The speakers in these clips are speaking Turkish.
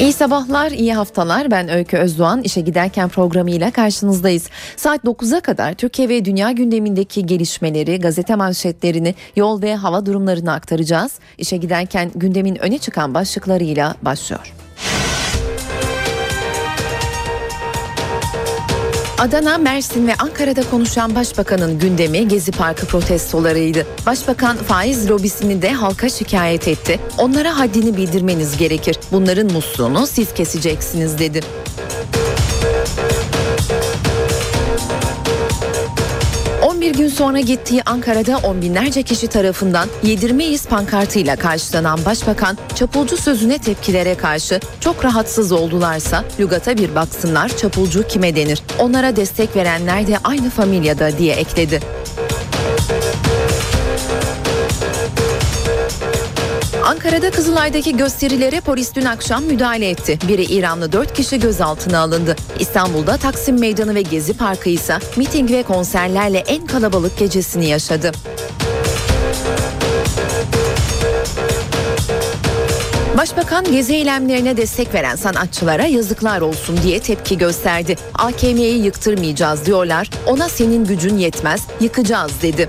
İyi sabahlar, iyi haftalar. Ben Öykü Özdoğan. İşe giderken programıyla karşınızdayız. Saat 9'a kadar Türkiye ve dünya gündemindeki gelişmeleri, gazete manşetlerini, yol ve hava durumlarını aktaracağız. İşe giderken gündemin öne çıkan başlıklarıyla başlıyor. Adana, Mersin ve Ankara'da konuşan Başbakanın gündemi Gezi Parkı protestolarıydı. Başbakan faiz lobisini de halka şikayet etti. Onlara haddini bildirmeniz gerekir. Bunların musluğunu siz keseceksiniz dedi. 11 gün sonra gittiği Ankara'da on binlerce kişi tarafından yedirmeyiz pankartıyla karşılanan başbakan çapulcu sözüne tepkilere karşı çok rahatsız oldularsa lügata bir baksınlar çapulcu kime denir? Onlara destek verenler de aynı familyada diye ekledi. Ankara'da Kızılay'daki gösterilere polis dün akşam müdahale etti. Biri İranlı 4 kişi gözaltına alındı. İstanbul'da Taksim Meydanı ve Gezi Parkı ise miting ve konserlerle en kalabalık gecesini yaşadı. Başbakan gezi eylemlerine destek veren sanatçılara yazıklar olsun diye tepki gösterdi. AKM'yi yıktırmayacağız diyorlar. Ona senin gücün yetmez, yıkacağız dedi.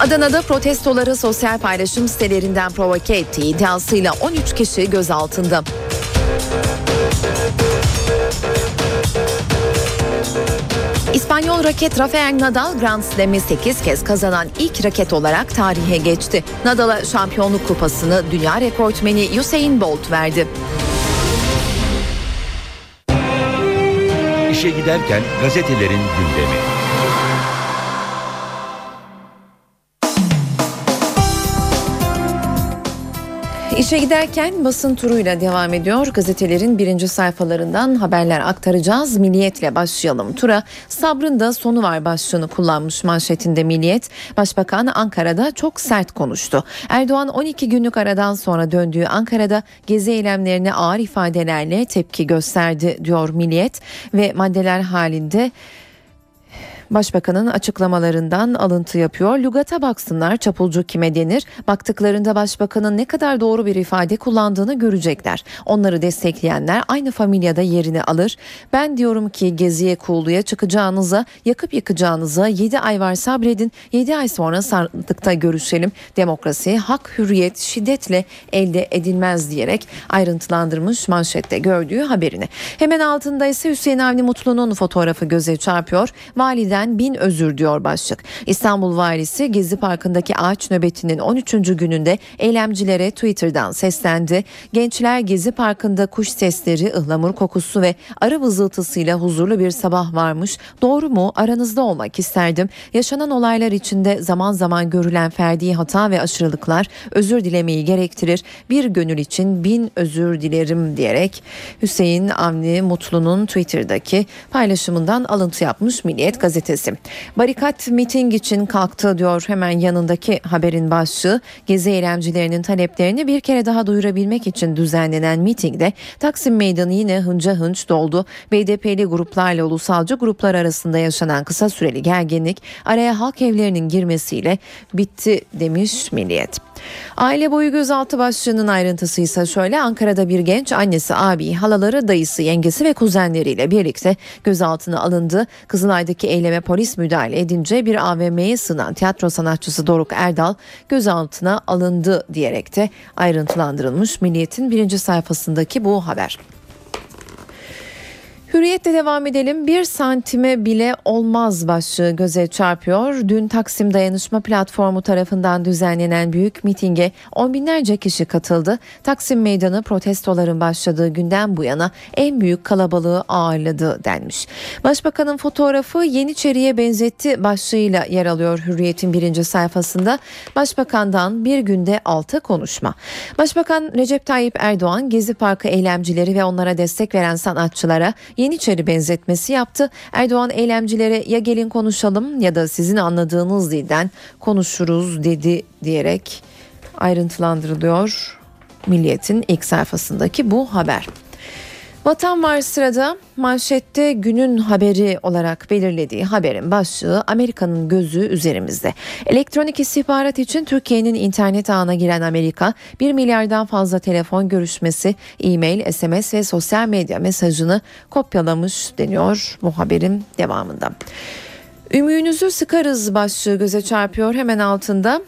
Adana'da protestoları sosyal paylaşım sitelerinden provoke ettiği iddiasıyla 13 kişi gözaltında. İspanyol raket Rafael Nadal Grand Slam'i 8 kez kazanan ilk raket olarak tarihe geçti. Nadal'a şampiyonluk kupasını dünya rekortmeni Usain Bolt verdi. İşe Giderken gazetelerin gündemi. İşe giderken basın turuyla devam ediyor. Gazetelerin birinci sayfalarından haberler aktaracağız. Milliyetle başlayalım. Tura sabrın da sonu var başlığını kullanmış manşetinde Milliyet. Başbakan Ankara'da çok sert konuştu. Erdoğan 12 günlük aradan sonra döndüğü Ankara'da gezi eylemlerine ağır ifadelerle tepki gösterdi diyor Milliyet ve maddeler halinde Başbakanın açıklamalarından alıntı yapıyor. Lugata baksınlar çapulcu kime denir? Baktıklarında başbakanın ne kadar doğru bir ifade kullandığını görecekler. Onları destekleyenler aynı familyada yerini alır. Ben diyorum ki geziye kuğuluya çıkacağınıza yakıp yıkacağınıza 7 ay var sabredin. 7 ay sonra sandıkta görüşelim. Demokrasi, hak, hürriyet şiddetle elde edilmez diyerek ayrıntılandırmış manşette gördüğü haberini. Hemen altında ise Hüseyin Avni Mutlu'nun fotoğrafı göze çarpıyor. Valide Türkiye'den bin özür diyor başlık. İstanbul Valisi Gezi Parkı'ndaki ağaç nöbetinin 13. gününde eylemcilere Twitter'dan seslendi. Gençler Gezi Parkı'nda kuş sesleri, ıhlamur kokusu ve arı vızıltısıyla huzurlu bir sabah varmış. Doğru mu? Aranızda olmak isterdim. Yaşanan olaylar içinde zaman zaman görülen ferdi hata ve aşırılıklar özür dilemeyi gerektirir. Bir gönül için bin özür dilerim diyerek Hüseyin Avni Mutlu'nun Twitter'daki paylaşımından alıntı yapmış Milliyet gazetesi gazetesi. Barikat miting için kalktı diyor hemen yanındaki haberin başlığı. Gezi eylemcilerinin taleplerini bir kere daha duyurabilmek için düzenlenen mitingde Taksim Meydanı yine hınca hınç doldu. BDP'li gruplarla ulusalcı gruplar arasında yaşanan kısa süreli gerginlik araya halk evlerinin girmesiyle bitti demiş Milliyet. Aile boyu gözaltı başlığının ayrıntısı ise şöyle Ankara'da bir genç annesi, abi, halaları, dayısı, yengesi ve kuzenleriyle birlikte gözaltına alındı. Kızılay'daki eyleme polis müdahale edince bir AVM'ye sığınan tiyatro sanatçısı Doruk Erdal gözaltına alındı diyerek de ayrıntılandırılmış Milliyet'in birinci sayfasındaki bu haber. Hürriyetle devam edelim. Bir santime bile olmaz başlığı göze çarpıyor. Dün Taksim Dayanışma Platformu tarafından düzenlenen büyük mitinge on binlerce kişi katıldı. Taksim Meydanı protestoların başladığı günden bu yana en büyük kalabalığı ağırladı denmiş. Başbakanın fotoğrafı Yeniçeri'ye benzetti başlığıyla yer alıyor Hürriyet'in birinci sayfasında. Başbakandan bir günde altı konuşma. Başbakan Recep Tayyip Erdoğan Gezi Parkı eylemcileri ve onlara destek veren sanatçılara Yeniçeri benzetmesi yaptı. Erdoğan eylemcilere ya gelin konuşalım ya da sizin anladığınız dilden konuşuruz dedi diyerek ayrıntılandırılıyor Milliyet'in ilk sayfasındaki bu haber. Vatan var sırada manşette günün haberi olarak belirlediği haberin başlığı Amerika'nın gözü üzerimizde. Elektronik istihbarat için Türkiye'nin internet ağına giren Amerika 1 milyardan fazla telefon görüşmesi, e-mail, SMS ve sosyal medya mesajını kopyalamış deniyor bu haberin devamında. Ümüğünüzü sıkarız başlığı göze çarpıyor hemen altında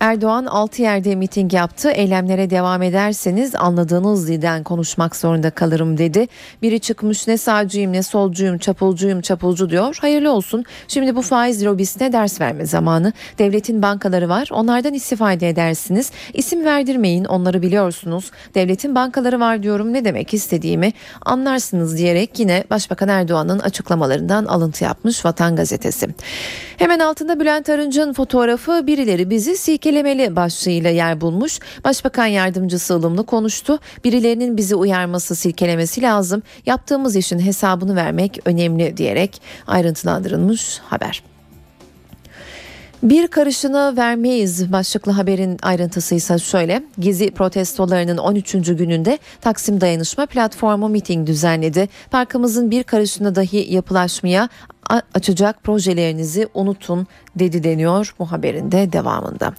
Erdoğan 6 yerde miting yaptı. Eylemlere devam ederseniz anladığınız dilden konuşmak zorunda kalırım dedi. Biri çıkmış ne sağcıyım ne solcuyum çapulcuyum çapulcu diyor. Hayırlı olsun. Şimdi bu faiz lobisine ders verme zamanı. Devletin bankaları var. Onlardan istifade edersiniz. İsim verdirmeyin. Onları biliyorsunuz. Devletin bankaları var diyorum. Ne demek istediğimi anlarsınız diyerek yine Başbakan Erdoğan'ın açıklamalarından alıntı yapmış Vatan Gazetesi. Hemen altında Bülent Arınç'ın fotoğrafı birileri bizi silkelemeli başlığıyla yer bulmuş. Başbakan yardımcısı ılımlı konuştu. Birilerinin bizi uyarması silkelemesi lazım. Yaptığımız işin hesabını vermek önemli diyerek ayrıntılandırılmış haber. Bir karışını vermeyiz başlıklı haberin ayrıntısı ise şöyle. Gezi protestolarının 13. gününde Taksim Dayanışma Platformu miting düzenledi. Parkımızın bir karışını dahi yapılaşmaya açacak projelerinizi unutun dedi deniyor bu haberin de devamında.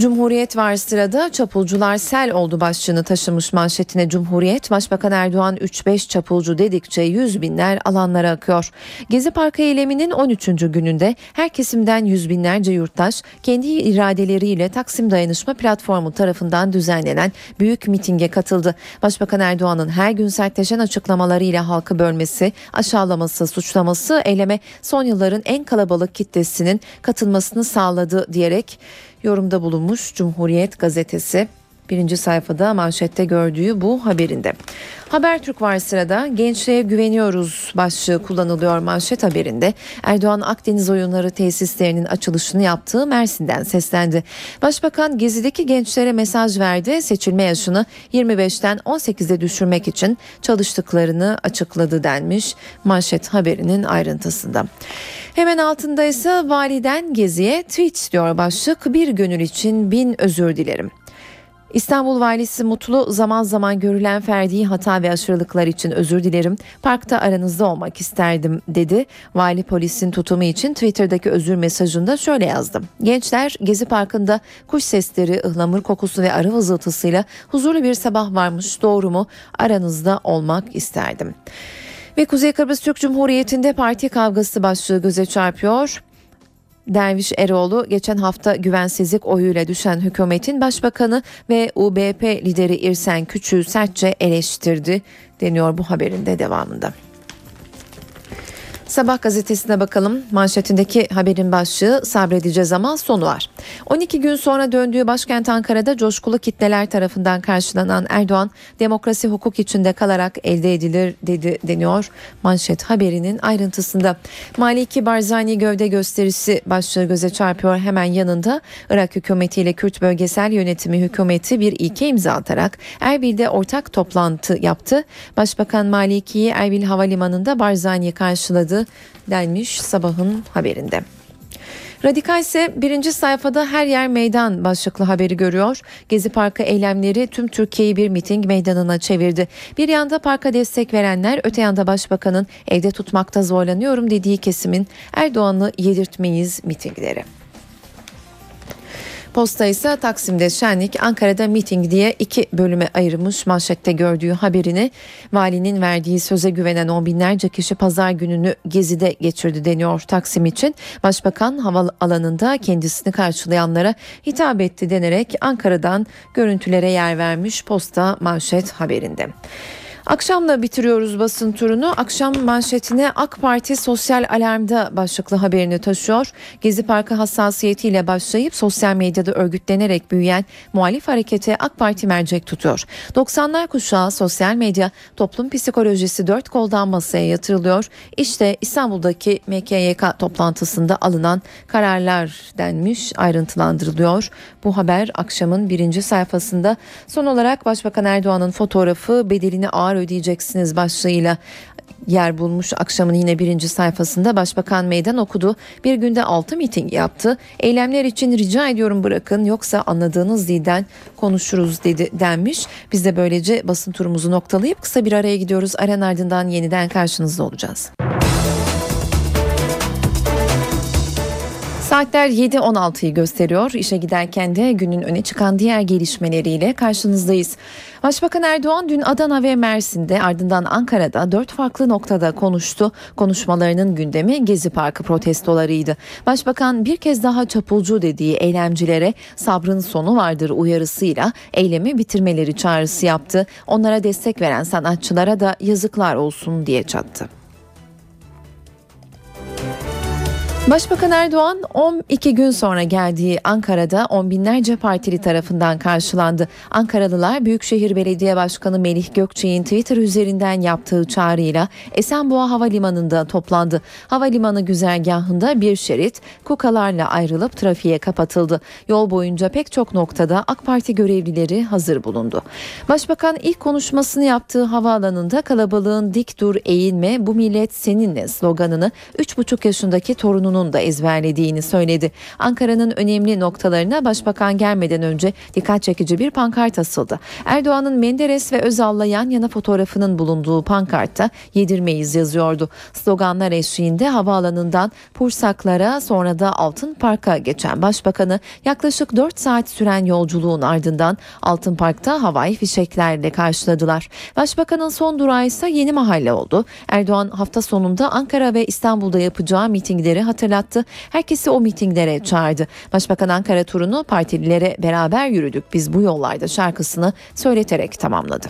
Cumhuriyet var sırada çapulcular sel oldu başlığını taşımış manşetine Cumhuriyet Başbakan Erdoğan 3-5 çapulcu dedikçe yüz binler alanlara akıyor. Gezi Parkı eyleminin 13. gününde her kesimden yüz binlerce yurttaş kendi iradeleriyle Taksim Dayanışma Platformu tarafından düzenlenen büyük mitinge katıldı. Başbakan Erdoğan'ın her gün sertleşen açıklamalarıyla halkı bölmesi, aşağılaması, suçlaması eyleme son yılların en kalabalık kitlesinin katılmasını sağladı diyerek yorumda bulunmuş Cumhuriyet gazetesi birinci sayfada manşette gördüğü bu haberinde. Habertürk var sırada gençliğe güveniyoruz başlığı kullanılıyor manşet haberinde. Erdoğan Akdeniz oyunları tesislerinin açılışını yaptığı Mersin'den seslendi. Başbakan gezideki gençlere mesaj verdi. Seçilme yaşını 25'ten 18'e düşürmek için çalıştıklarını açıkladı denmiş manşet haberinin ayrıntısında. Hemen altında ise validen geziye tweet diyor başlık bir gönül için bin özür dilerim. İstanbul Valisi Mutlu zaman zaman görülen ferdi hata ve aşırılıklar için özür dilerim. Parkta aranızda olmak isterdim dedi. Vali polisin tutumu için Twitter'daki özür mesajında şöyle yazdım. Gençler Gezi Parkı'nda kuş sesleri, ıhlamur kokusu ve arı vızıltısıyla huzurlu bir sabah varmış doğru mu? Aranızda olmak isterdim. Ve Kuzey Kıbrıs Türk Cumhuriyeti'nde parti kavgası başlığı göze çarpıyor. Derviş Eroğlu geçen hafta güvensizlik oyuyla düşen hükümetin başbakanı ve UBP lideri İrsen Küçük'ü sertçe eleştirdi deniyor bu haberin de devamında. Sabah gazetesine bakalım. Manşetindeki haberin başlığı sabredeceğiz ama sonu var. 12 gün sonra döndüğü başkent Ankara'da coşkulu kitleler tarafından karşılanan Erdoğan demokrasi hukuk içinde kalarak elde edilir dedi deniyor manşet haberinin ayrıntısında. Maliki Barzani gövde gösterisi başlığı göze çarpıyor hemen yanında Irak hükümeti ile Kürt bölgesel yönetimi hükümeti bir ilke imza atarak Erbil'de ortak toplantı yaptı. Başbakan Maliki'yi Erbil Havalimanı'nda Barzani'yi karşıladı denmiş sabahın haberinde. Radikal ise birinci sayfada her yer meydan başlıklı haberi görüyor. Gezi Parkı eylemleri tüm Türkiye'yi bir miting meydanına çevirdi. Bir yanda parka destek verenler öte yanda başbakanın evde tutmakta zorlanıyorum dediği kesimin Erdoğan'ı yedirtmeyiz mitingleri. Posta ise Taksim'de şenlik, Ankara'da miting diye iki bölüme ayırmış manşette gördüğü haberini valinin verdiği söze güvenen on binlerce kişi pazar gününü gezide geçirdi deniyor Taksim için. Başbakan hava alanında kendisini karşılayanlara hitap etti denerek Ankara'dan görüntülere yer vermiş posta manşet haberinde. Akşamla bitiriyoruz basın turunu. Akşam manşetine AK Parti sosyal alarmda başlıklı haberini taşıyor. Gezi Parkı hassasiyetiyle başlayıp sosyal medyada örgütlenerek büyüyen muhalif harekete AK Parti mercek tutuyor. 90'lar kuşağı sosyal medya toplum psikolojisi dört koldan masaya yatırılıyor. İşte İstanbul'daki MKYK toplantısında alınan kararlar denmiş ayrıntılandırılıyor. Bu haber akşamın birinci sayfasında. Son olarak Başbakan Erdoğan'ın fotoğrafı bedelini ağır ağır ödeyeceksiniz başlığıyla yer bulmuş akşamın yine birinci sayfasında Başbakan meydan okudu. Bir günde altı miting yaptı. Eylemler için rica ediyorum bırakın yoksa anladığınız dilden konuşuruz dedi denmiş. Biz de böylece basın turumuzu noktalayıp kısa bir araya gidiyoruz. Aran ardından yeniden karşınızda olacağız. Saatler 7.16'yı gösteriyor. İşe giderken de günün öne çıkan diğer gelişmeleriyle karşınızdayız. Başbakan Erdoğan dün Adana ve Mersin'de ardından Ankara'da dört farklı noktada konuştu. Konuşmalarının gündemi Gezi Parkı protestolarıydı. Başbakan bir kez daha çapulcu dediği eylemcilere sabrın sonu vardır uyarısıyla eylemi bitirmeleri çağrısı yaptı. Onlara destek veren sanatçılara da yazıklar olsun diye çattı. Başbakan Erdoğan 12 gün sonra geldiği Ankara'da on binlerce partili tarafından karşılandı. Ankaralılar Büyükşehir Belediye Başkanı Melih Gökçe'nin Twitter üzerinden yaptığı çağrıyla Esenboğa Havalimanı'nda toplandı. Havalimanı güzergahında bir şerit kukalarla ayrılıp trafiğe kapatıldı. Yol boyunca pek çok noktada AK Parti görevlileri hazır bulundu. Başbakan ilk konuşmasını yaptığı havaalanında kalabalığın dik dur eğilme bu millet seninle sloganını 3,5 yaşındaki torunun torununun da ezberlediğini söyledi. Ankara'nın önemli noktalarına başbakan gelmeden önce dikkat çekici bir pankart asıldı. Erdoğan'ın Menderes ve Özal'la yan yana fotoğrafının bulunduğu pankartta yedirmeyiz yazıyordu. Sloganlar eşliğinde havaalanından Pursaklara sonra da Altın Park'a geçen başbakanı yaklaşık 4 saat süren yolculuğun ardından Altın Park'ta havai fişeklerle karşıladılar. Başbakanın son durağı ise Yeni Mahalle oldu. Erdoğan hafta sonunda Ankara ve İstanbul'da yapacağı mitingleri hatırlattı hatırlattı. Herkesi o mitinglere çağırdı. Başbakan Ankara turunu partililere beraber yürüdük biz bu yollarda şarkısını söyleterek tamamladı.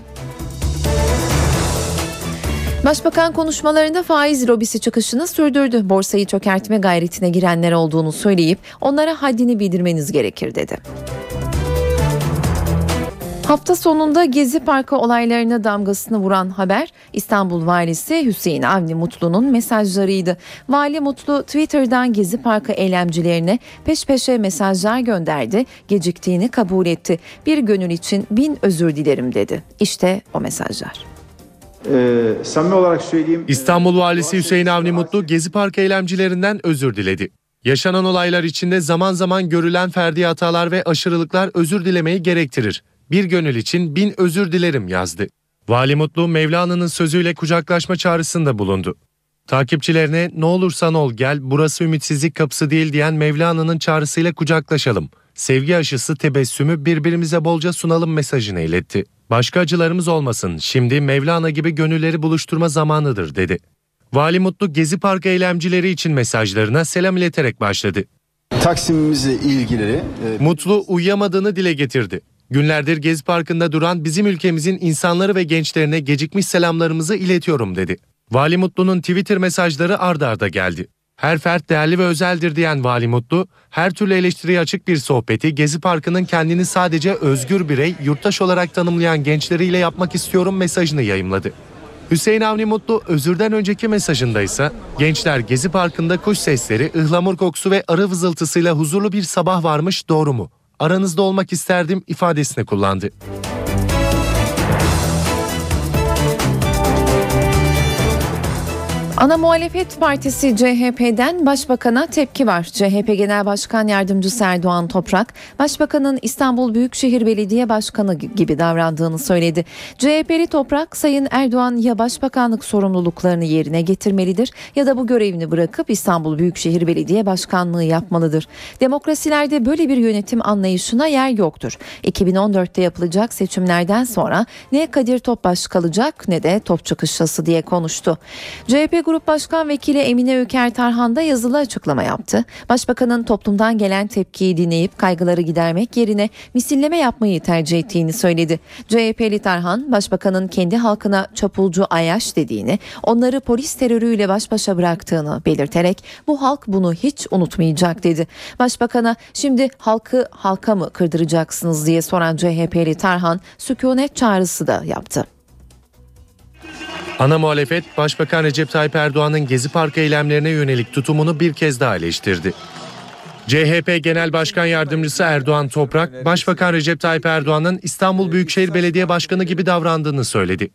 Başbakan konuşmalarında faiz lobisi çıkışını sürdürdü. Borsayı çökertme gayretine girenler olduğunu söyleyip onlara haddini bildirmeniz gerekir dedi. Hafta sonunda Gezi Parkı olaylarına damgasını vuran haber İstanbul Valisi Hüseyin Avni Mutlu'nun mesajlarıydı. Vali Mutlu Twitter'dan Gezi Parkı eylemcilerine peş peşe mesajlar gönderdi, geciktiğini kabul etti. Bir gönül için bin özür dilerim dedi. İşte o mesajlar. Ee, samimi olarak söyleyeyim. İstanbul Valisi Hüseyin Avni Mutlu Gezi Parkı eylemcilerinden özür diledi. Yaşanan olaylar içinde zaman zaman görülen ferdi hatalar ve aşırılıklar özür dilemeyi gerektirir bir gönül için bin özür dilerim yazdı. Vali Mutlu Mevlana'nın sözüyle kucaklaşma çağrısında bulundu. Takipçilerine ne olursan ol gel burası ümitsizlik kapısı değil diyen Mevlana'nın çağrısıyla kucaklaşalım. Sevgi aşısı tebessümü birbirimize bolca sunalım mesajını iletti. Başka acılarımız olmasın şimdi Mevlana gibi gönülleri buluşturma zamanıdır dedi. Vali Mutlu Gezi Parkı eylemcileri için mesajlarına selam ileterek başladı. Taksimimizle ilgili... E... Mutlu uyuyamadığını dile getirdi. Günlerdir Gezi Parkı'nda duran bizim ülkemizin insanları ve gençlerine gecikmiş selamlarımızı iletiyorum dedi. Vali Mutlu'nun Twitter mesajları ardarda arda geldi. Her fert değerli ve özeldir diyen Vali Mutlu, her türlü eleştiriye açık bir sohbeti Gezi Parkı'nın kendini sadece özgür birey, yurttaş olarak tanımlayan gençleriyle yapmak istiyorum mesajını yayımladı. Hüseyin Avni Mutlu özürden önceki mesajında ise gençler Gezi Parkı'nda kuş sesleri, ıhlamur kokusu ve arı vızıltısıyla huzurlu bir sabah varmış doğru mu? Aranızda olmak isterdim ifadesini kullandı. Ana Muhalefet Partisi CHP'den Başbakan'a tepki var. CHP Genel Başkan Yardımcısı Erdoğan Toprak, Başbakanın İstanbul Büyükşehir Belediye Başkanı gibi davrandığını söyledi. CHP'li Toprak, Sayın Erdoğan ya başbakanlık sorumluluklarını yerine getirmelidir ya da bu görevini bırakıp İstanbul Büyükşehir Belediye Başkanlığı yapmalıdır. Demokrasilerde böyle bir yönetim anlayışına yer yoktur. 2014'te yapılacak seçimlerden sonra ne Kadir Topbaş kalacak ne de top çıkışlası diye konuştu. CHP Grup Başkan Vekili Emine Öker Tarhan da yazılı açıklama yaptı. Başbakanın toplumdan gelen tepkiyi dinleyip kaygıları gidermek yerine misilleme yapmayı tercih ettiğini söyledi. CHP'li Tarhan, Başbakanın kendi halkına çapulcu ayaş dediğini, onları polis terörüyle baş başa bıraktığını belirterek bu halk bunu hiç unutmayacak dedi. Başbakan'a şimdi halkı halka mı kırdıracaksınız diye soran CHP'li Tarhan sükunet çağrısı da yaptı. Ana muhalefet Başbakan Recep Tayyip Erdoğan'ın Gezi Parkı eylemlerine yönelik tutumunu bir kez daha eleştirdi. CHP Genel Başkan Yardımcısı Erdoğan Toprak, Başbakan Recep Tayyip Erdoğan'ın İstanbul Büyükşehir Belediye Başkanı gibi davrandığını söyledi.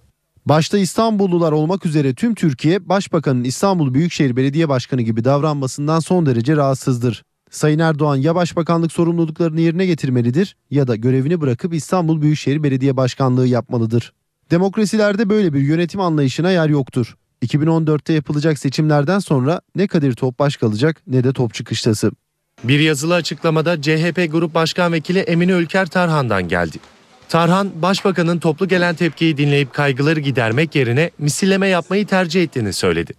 Başta İstanbullular olmak üzere tüm Türkiye Başbakanın İstanbul Büyükşehir Belediye Başkanı gibi davranmasından son derece rahatsızdır. Sayın Erdoğan ya başbakanlık sorumluluklarını yerine getirmelidir ya da görevini bırakıp İstanbul Büyükşehir Belediye Başkanlığı yapmalıdır. Demokrasilerde böyle bir yönetim anlayışına yer yoktur. 2014'te yapılacak seçimlerden sonra ne Kadir Topbaş kalacak ne de Topçu Kışlası. Bir yazılı açıklamada CHP Grup Başkan Vekili Emine Ülker Tarhan'dan geldi. Tarhan, Başbakanın toplu gelen tepkiyi dinleyip kaygıları gidermek yerine misilleme yapmayı tercih ettiğini söyledi.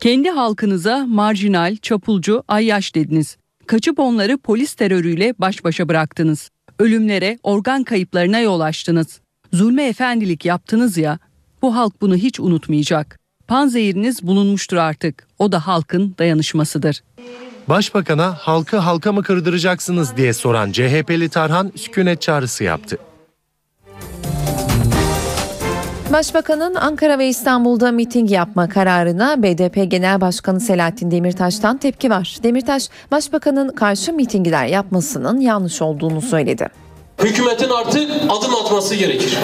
Kendi halkınıza marjinal, çapulcu, ayyaş dediniz. Kaçıp onları polis terörüyle baş başa bıraktınız. Ölümlere, organ kayıplarına yol açtınız. Zulme efendilik yaptınız ya, bu halk bunu hiç unutmayacak. Panzehiriniz bulunmuştur artık. O da halkın dayanışmasıdır. Başbakan'a halkı halka mı kırdıracaksınız diye soran CHP'li Tarhan sükunet çağrısı yaptı. Başbakanın Ankara ve İstanbul'da miting yapma kararına BDP Genel Başkanı Selahattin Demirtaş'tan tepki var. Demirtaş, Başbakanın karşı mitingler yapmasının yanlış olduğunu söyledi. Hükümetin artık adım atması gerekir.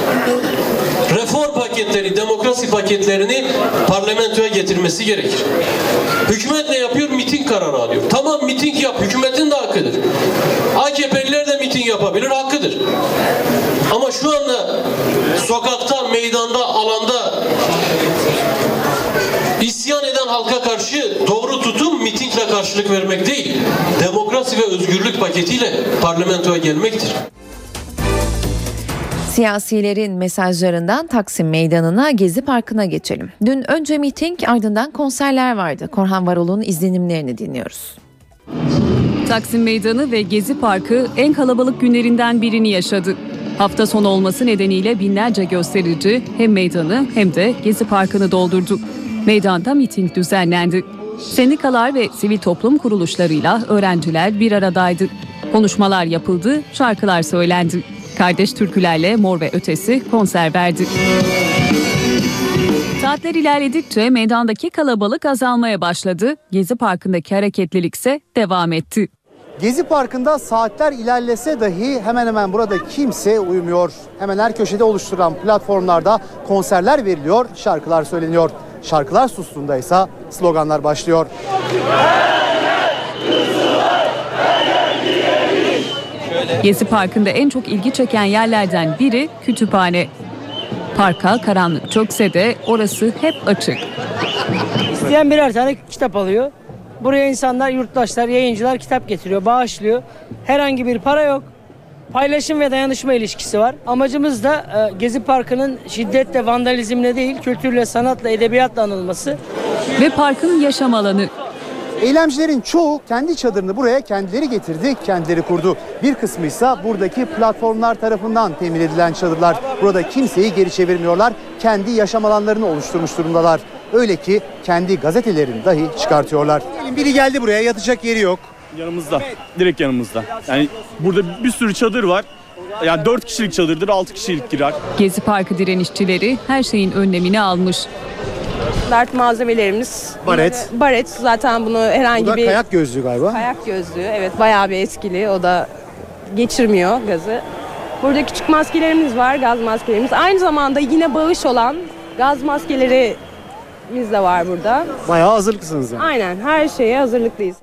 Reform paketleri, demokrasi paketlerini parlamentoya getirmesi gerekir. Hükümet ne yapıyor? Miting kararı alıyor. Tamam miting yap, hükümetin de hakkıdır. AKP'liler de miting yapabilir, hakkıdır. Ama şu anda sokakta, meydanda, alanda isyan eden halka karşı doğru tutum mitingle karşılık vermek değil, demokrasi ve özgürlük paketiyle parlamentoya gelmektir. Siyasilerin mesajlarından Taksim Meydanı'na Gezi Parkı'na geçelim. Dün önce miting ardından konserler vardı. Korhan Varol'un izlenimlerini dinliyoruz. Taksim Meydanı ve Gezi Parkı en kalabalık günlerinden birini yaşadı. Hafta sonu olması nedeniyle binlerce gösterici hem meydanı hem de Gezi Parkı'nı doldurdu. Meydanda miting düzenlendi. Sendikalar ve sivil toplum kuruluşlarıyla öğrenciler bir aradaydı. Konuşmalar yapıldı, şarkılar söylendi. Kardeş türkülerle Mor ve Ötesi konser verdi. Saatler ilerledikçe meydandaki kalabalık azalmaya başladı. Gezi Parkı'ndaki hareketlilik ise devam etti. Gezi Parkı'nda saatler ilerlese dahi hemen hemen burada kimse uyumuyor. Hemen her köşede oluşturulan platformlarda konserler veriliyor, şarkılar söyleniyor. Şarkılar sustuğunda ise sloganlar başlıyor. Gezi Parkı'nda en çok ilgi çeken yerlerden biri kütüphane. Parka karanlık çökse de orası hep açık. İsteyen birer tane kitap alıyor. Buraya insanlar, yurttaşlar, yayıncılar kitap getiriyor, bağışlıyor. Herhangi bir para yok. Paylaşım ve dayanışma ilişkisi var. Amacımız da e, Gezi Parkı'nın şiddetle, vandalizmle değil, kültürle, sanatla, edebiyatla anılması. Ve parkın yaşam alanı. Eylemcilerin çoğu kendi çadırını buraya kendileri getirdi, kendileri kurdu. Bir kısmı ise buradaki platformlar tarafından temin edilen çadırlar. Burada kimseyi geri çevirmiyorlar. Kendi yaşam alanlarını oluşturmuş durumdalar. Öyle ki kendi gazetelerini dahi çıkartıyorlar. Biri geldi buraya yatacak yeri yok. Yanımızda. Direkt yanımızda. Yani burada bir sürü çadır var. Yani 4 kişilik çadırdır 6 kişilik girer. Gezi Parkı direnişçileri her şeyin önlemini almış. Dert malzemelerimiz. Baret. Baret zaten bunu herhangi Bu da bir kayak gözlüğü galiba. kayak gözlüğü. Evet bayağı bir etkili. O da geçirmiyor gazı. Burada küçük maskelerimiz var, gaz maskelerimiz. Aynı zamanda yine bağış olan gaz maskelerimiz de var burada. Bayağı hazırlıklısınız yani. Aynen her şeye hazırlıklıyız.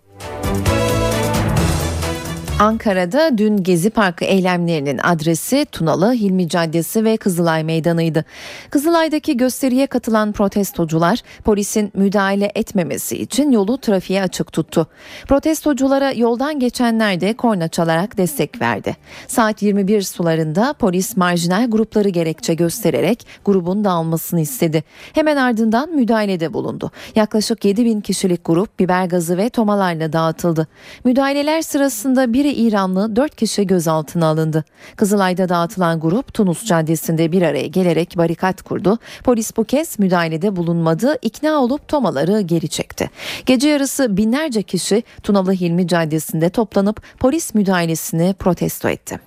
Ankara'da dün Gezi Parkı eylemlerinin adresi Tunalı, Hilmi Caddesi ve Kızılay Meydanı'ydı. Kızılay'daki gösteriye katılan protestocular polisin müdahale etmemesi için yolu trafiğe açık tuttu. Protestoculara yoldan geçenler de korna çalarak destek verdi. Saat 21 sularında polis marjinal grupları gerekçe göstererek grubun dağılmasını istedi. Hemen ardından müdahalede bulundu. Yaklaşık 7 bin kişilik grup biber gazı ve tomalarla dağıtıldı. Müdahaleler sırasında biri İranlı 4 kişi gözaltına alındı. Kızılay'da dağıtılan grup Tunus Caddesi'nde bir araya gelerek barikat kurdu. Polis bu kez müdahalede bulunmadı, ikna olup tomaları geri çekti. Gece yarısı binlerce kişi Tunalı Hilmi Caddesi'nde toplanıp polis müdahalesini protesto etti.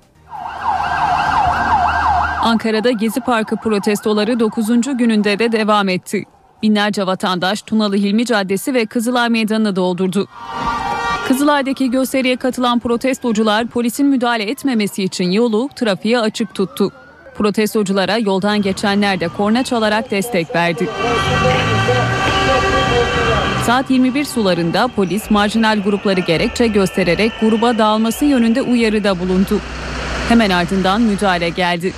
Ankara'da Gezi Parkı protestoları 9. gününde de devam etti. Binlerce vatandaş Tunalı Hilmi Caddesi ve Kızılay Meydanı'nı doldurdu. Kızılay'daki gösteriye katılan protestocular polisin müdahale etmemesi için yolu trafiğe açık tuttu. Protestoculara yoldan geçenler de korna çalarak destek verdi. Saat 21 sularında polis marjinal grupları gerekçe göstererek gruba dağılması yönünde uyarıda bulundu. Hemen ardından müdahale geldi.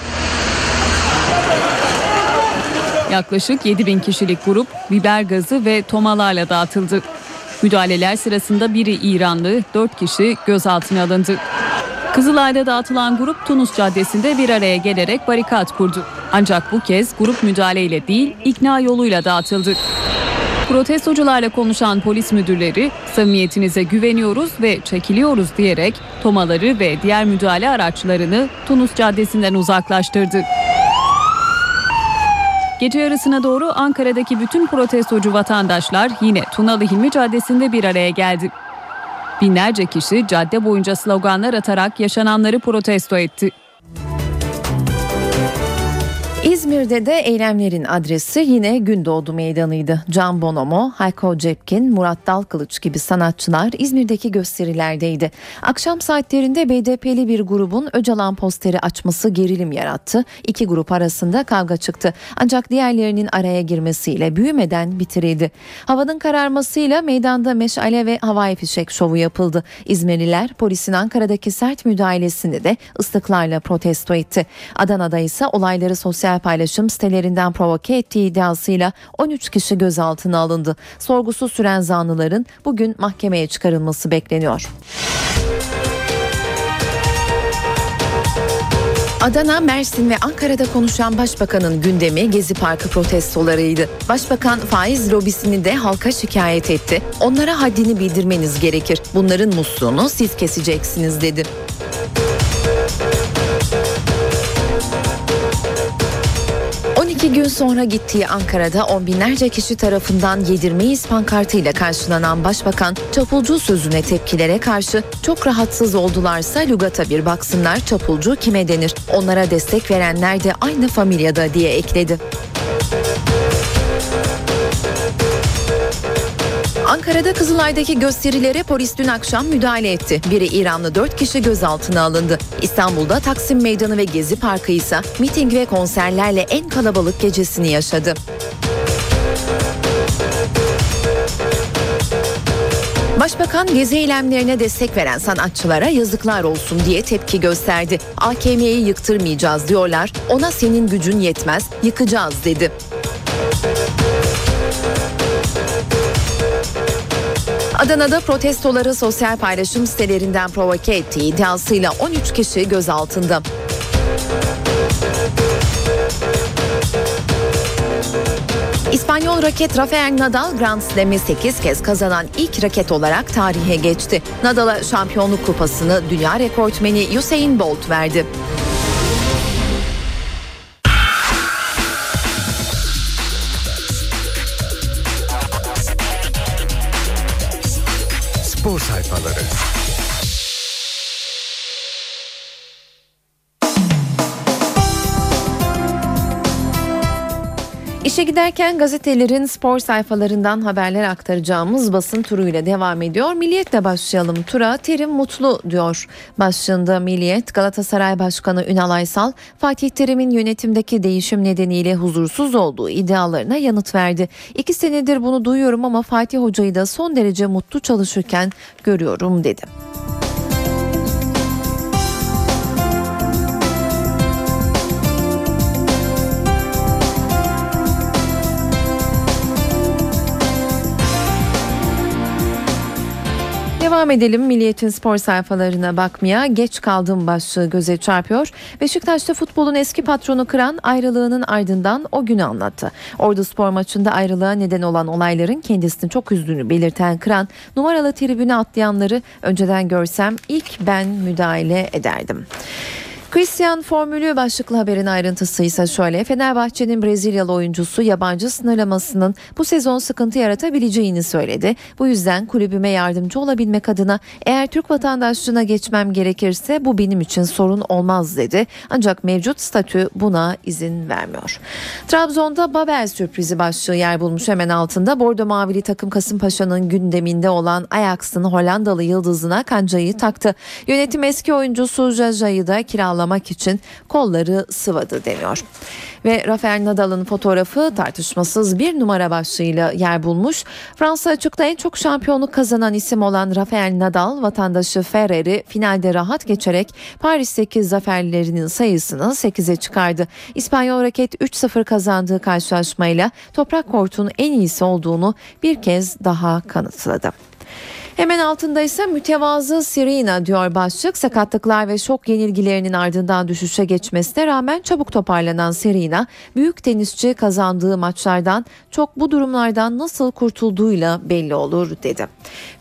Yaklaşık 7 bin kişilik grup biber gazı ve tomalarla dağıtıldı. Müdahaleler sırasında biri İranlı, 4 kişi gözaltına alındı. Kızılay'da dağıtılan grup Tunus Caddesi'nde bir araya gelerek barikat kurdu. Ancak bu kez grup müdahaleyle değil, ikna yoluyla dağıtıldı. Protestocularla konuşan polis müdürleri samimiyetinize güveniyoruz ve çekiliyoruz diyerek tomaları ve diğer müdahale araçlarını Tunus Caddesi'nden uzaklaştırdı. Gece yarısına doğru Ankara'daki bütün protestocu vatandaşlar yine Tunalı Hilmi Caddesi'nde bir araya geldi. Binlerce kişi cadde boyunca sloganlar atarak yaşananları protesto etti. İzmir'de de eylemlerin adresi yine Gündoğdu Meydanı'ydı. Can Bonomo, Hayko Cepkin, Murat Dalkılıç gibi sanatçılar İzmir'deki gösterilerdeydi. Akşam saatlerinde BDP'li bir grubun Öcalan posteri açması gerilim yarattı. İki grup arasında kavga çıktı. Ancak diğerlerinin araya girmesiyle büyümeden bitirildi. Havanın kararmasıyla meydanda meşale ve havai fişek şovu yapıldı. İzmirliler polisin Ankara'daki sert müdahalesini de ıslıklarla protesto etti. Adana'da ise olayları sosyal paylaşım sitelerinden provoke ettiği iddiasıyla 13 kişi gözaltına alındı. Sorgusu süren zanlıların bugün mahkemeye çıkarılması bekleniyor. Adana, Mersin ve Ankara'da konuşan Başbakanın gündemi Gezi Parkı protestolarıydı. Başbakan faiz lobisini de halka şikayet etti. Onlara haddini bildirmeniz gerekir. Bunların musluğunu siz keseceksiniz dedi. 12 gün sonra gittiği Ankara'da on binlerce kişi tarafından yedirmeyiz pankartıyla karşılanan başbakan çapulcu sözüne tepkilere karşı çok rahatsız oldularsa lügata bir baksınlar çapulcu kime denir onlara destek verenler de aynı familyada diye ekledi. Ankara'da Kızılay'daki gösterilere polis dün akşam müdahale etti. Biri İranlı 4 kişi gözaltına alındı. İstanbul'da Taksim Meydanı ve Gezi Parkı ise miting ve konserlerle en kalabalık gecesini yaşadı. Başbakan gezi eylemlerine destek veren sanatçılara yazıklar olsun diye tepki gösterdi. AKM'yi yıktırmayacağız diyorlar. Ona senin gücün yetmez, yıkacağız dedi. Adana'da protestoları sosyal paylaşım sitelerinden provoke ettiği iddiasıyla 13 kişi gözaltında. İspanyol raket Rafael Nadal Grand Slam'i 8 kez kazanan ilk raket olarak tarihe geçti. Nadal'a şampiyonluk kupasını dünya rekortmeni Usain Bolt verdi. İşe giderken gazetelerin spor sayfalarından haberler aktaracağımız basın turuyla devam ediyor. Milliyetle başlayalım tura. Terim mutlu diyor. Başlığında Milliyet Galatasaray Başkanı Ünal Aysal Fatih Terim'in yönetimdeki değişim nedeniyle huzursuz olduğu iddialarına yanıt verdi. İki senedir bunu duyuyorum ama Fatih Hoca'yı da son derece mutlu çalışırken görüyorum dedi. Devam edelim Milliyet'in spor sayfalarına bakmaya. Geç kaldım başlığı göze çarpıyor. Beşiktaş'ta futbolun eski patronu Kıran ayrılığının ardından o günü anlattı. Ordu spor maçında ayrılığa neden olan olayların kendisini çok üzdüğünü belirten Kıran, numaralı tribüne atlayanları önceden görsem ilk ben müdahale ederdim. Christian Formülü başlıklı haberin ayrıntısı ise şöyle. Fenerbahçe'nin Brezilyalı oyuncusu yabancı sınırlamasının bu sezon sıkıntı yaratabileceğini söyledi. Bu yüzden kulübüme yardımcı olabilmek adına eğer Türk vatandaşlığına geçmem gerekirse bu benim için sorun olmaz dedi. Ancak mevcut statü buna izin vermiyor. Trabzon'da Babel sürprizi başlığı yer bulmuş hemen altında. Bordo Mavili takım Kasımpaşa'nın gündeminde olan Ajax'ın Hollandalı yıldızına kancayı taktı. Yönetim eski oyuncusu Jaja'yı da kiraladı sağlamak için kolları sıvadı deniyor. Ve Rafael Nadal'ın fotoğrafı tartışmasız bir numara başlığıyla yer bulmuş. Fransa açıkta en çok şampiyonluk kazanan isim olan Rafael Nadal vatandaşı Ferrer'i finalde rahat geçerek Paris'teki zaferlerinin sayısını 8'e çıkardı. İspanyol raket 3-0 kazandığı karşılaşmayla toprak kortun en iyisi olduğunu bir kez daha kanıtladı. Hemen altında ise mütevazı Serena diyor başlık. Sakatlıklar ve şok yenilgilerinin ardından düşüşe geçmesine rağmen çabuk toparlanan Serena, büyük tenisçi kazandığı maçlardan çok bu durumlardan nasıl kurtulduğuyla belli olur dedi.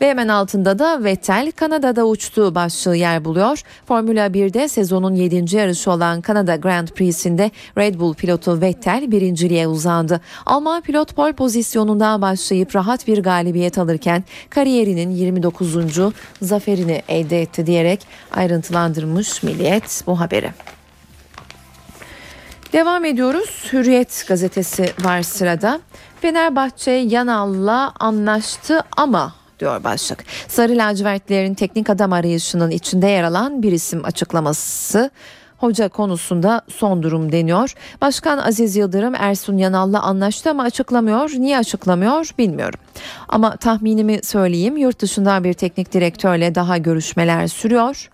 Ve hemen altında da Vettel Kanada'da uçtuğu başlığı yer buluyor. Formula 1'de sezonun 7. yarışı olan Kanada Grand Prix'sinde Red Bull pilotu Vettel birinciliğe uzandı. Alman pilot pol pozisyonundan başlayıp rahat bir galibiyet alırken kariyerinin 29. zaferini elde etti diyerek ayrıntılandırmış Milliyet bu haberi. Devam ediyoruz. Hürriyet gazetesi var sırada. Fenerbahçe Yanal'la anlaştı ama diyor başlık. Sarı lacivertlerin teknik adam arayışının içinde yer alan bir isim açıklaması hoca konusunda son durum deniyor. Başkan Aziz Yıldırım Ersun Yanal'la anlaştı ama açıklamıyor. Niye açıklamıyor bilmiyorum. Ama tahminimi söyleyeyim. Yurt dışından bir teknik direktörle daha görüşmeler sürüyor.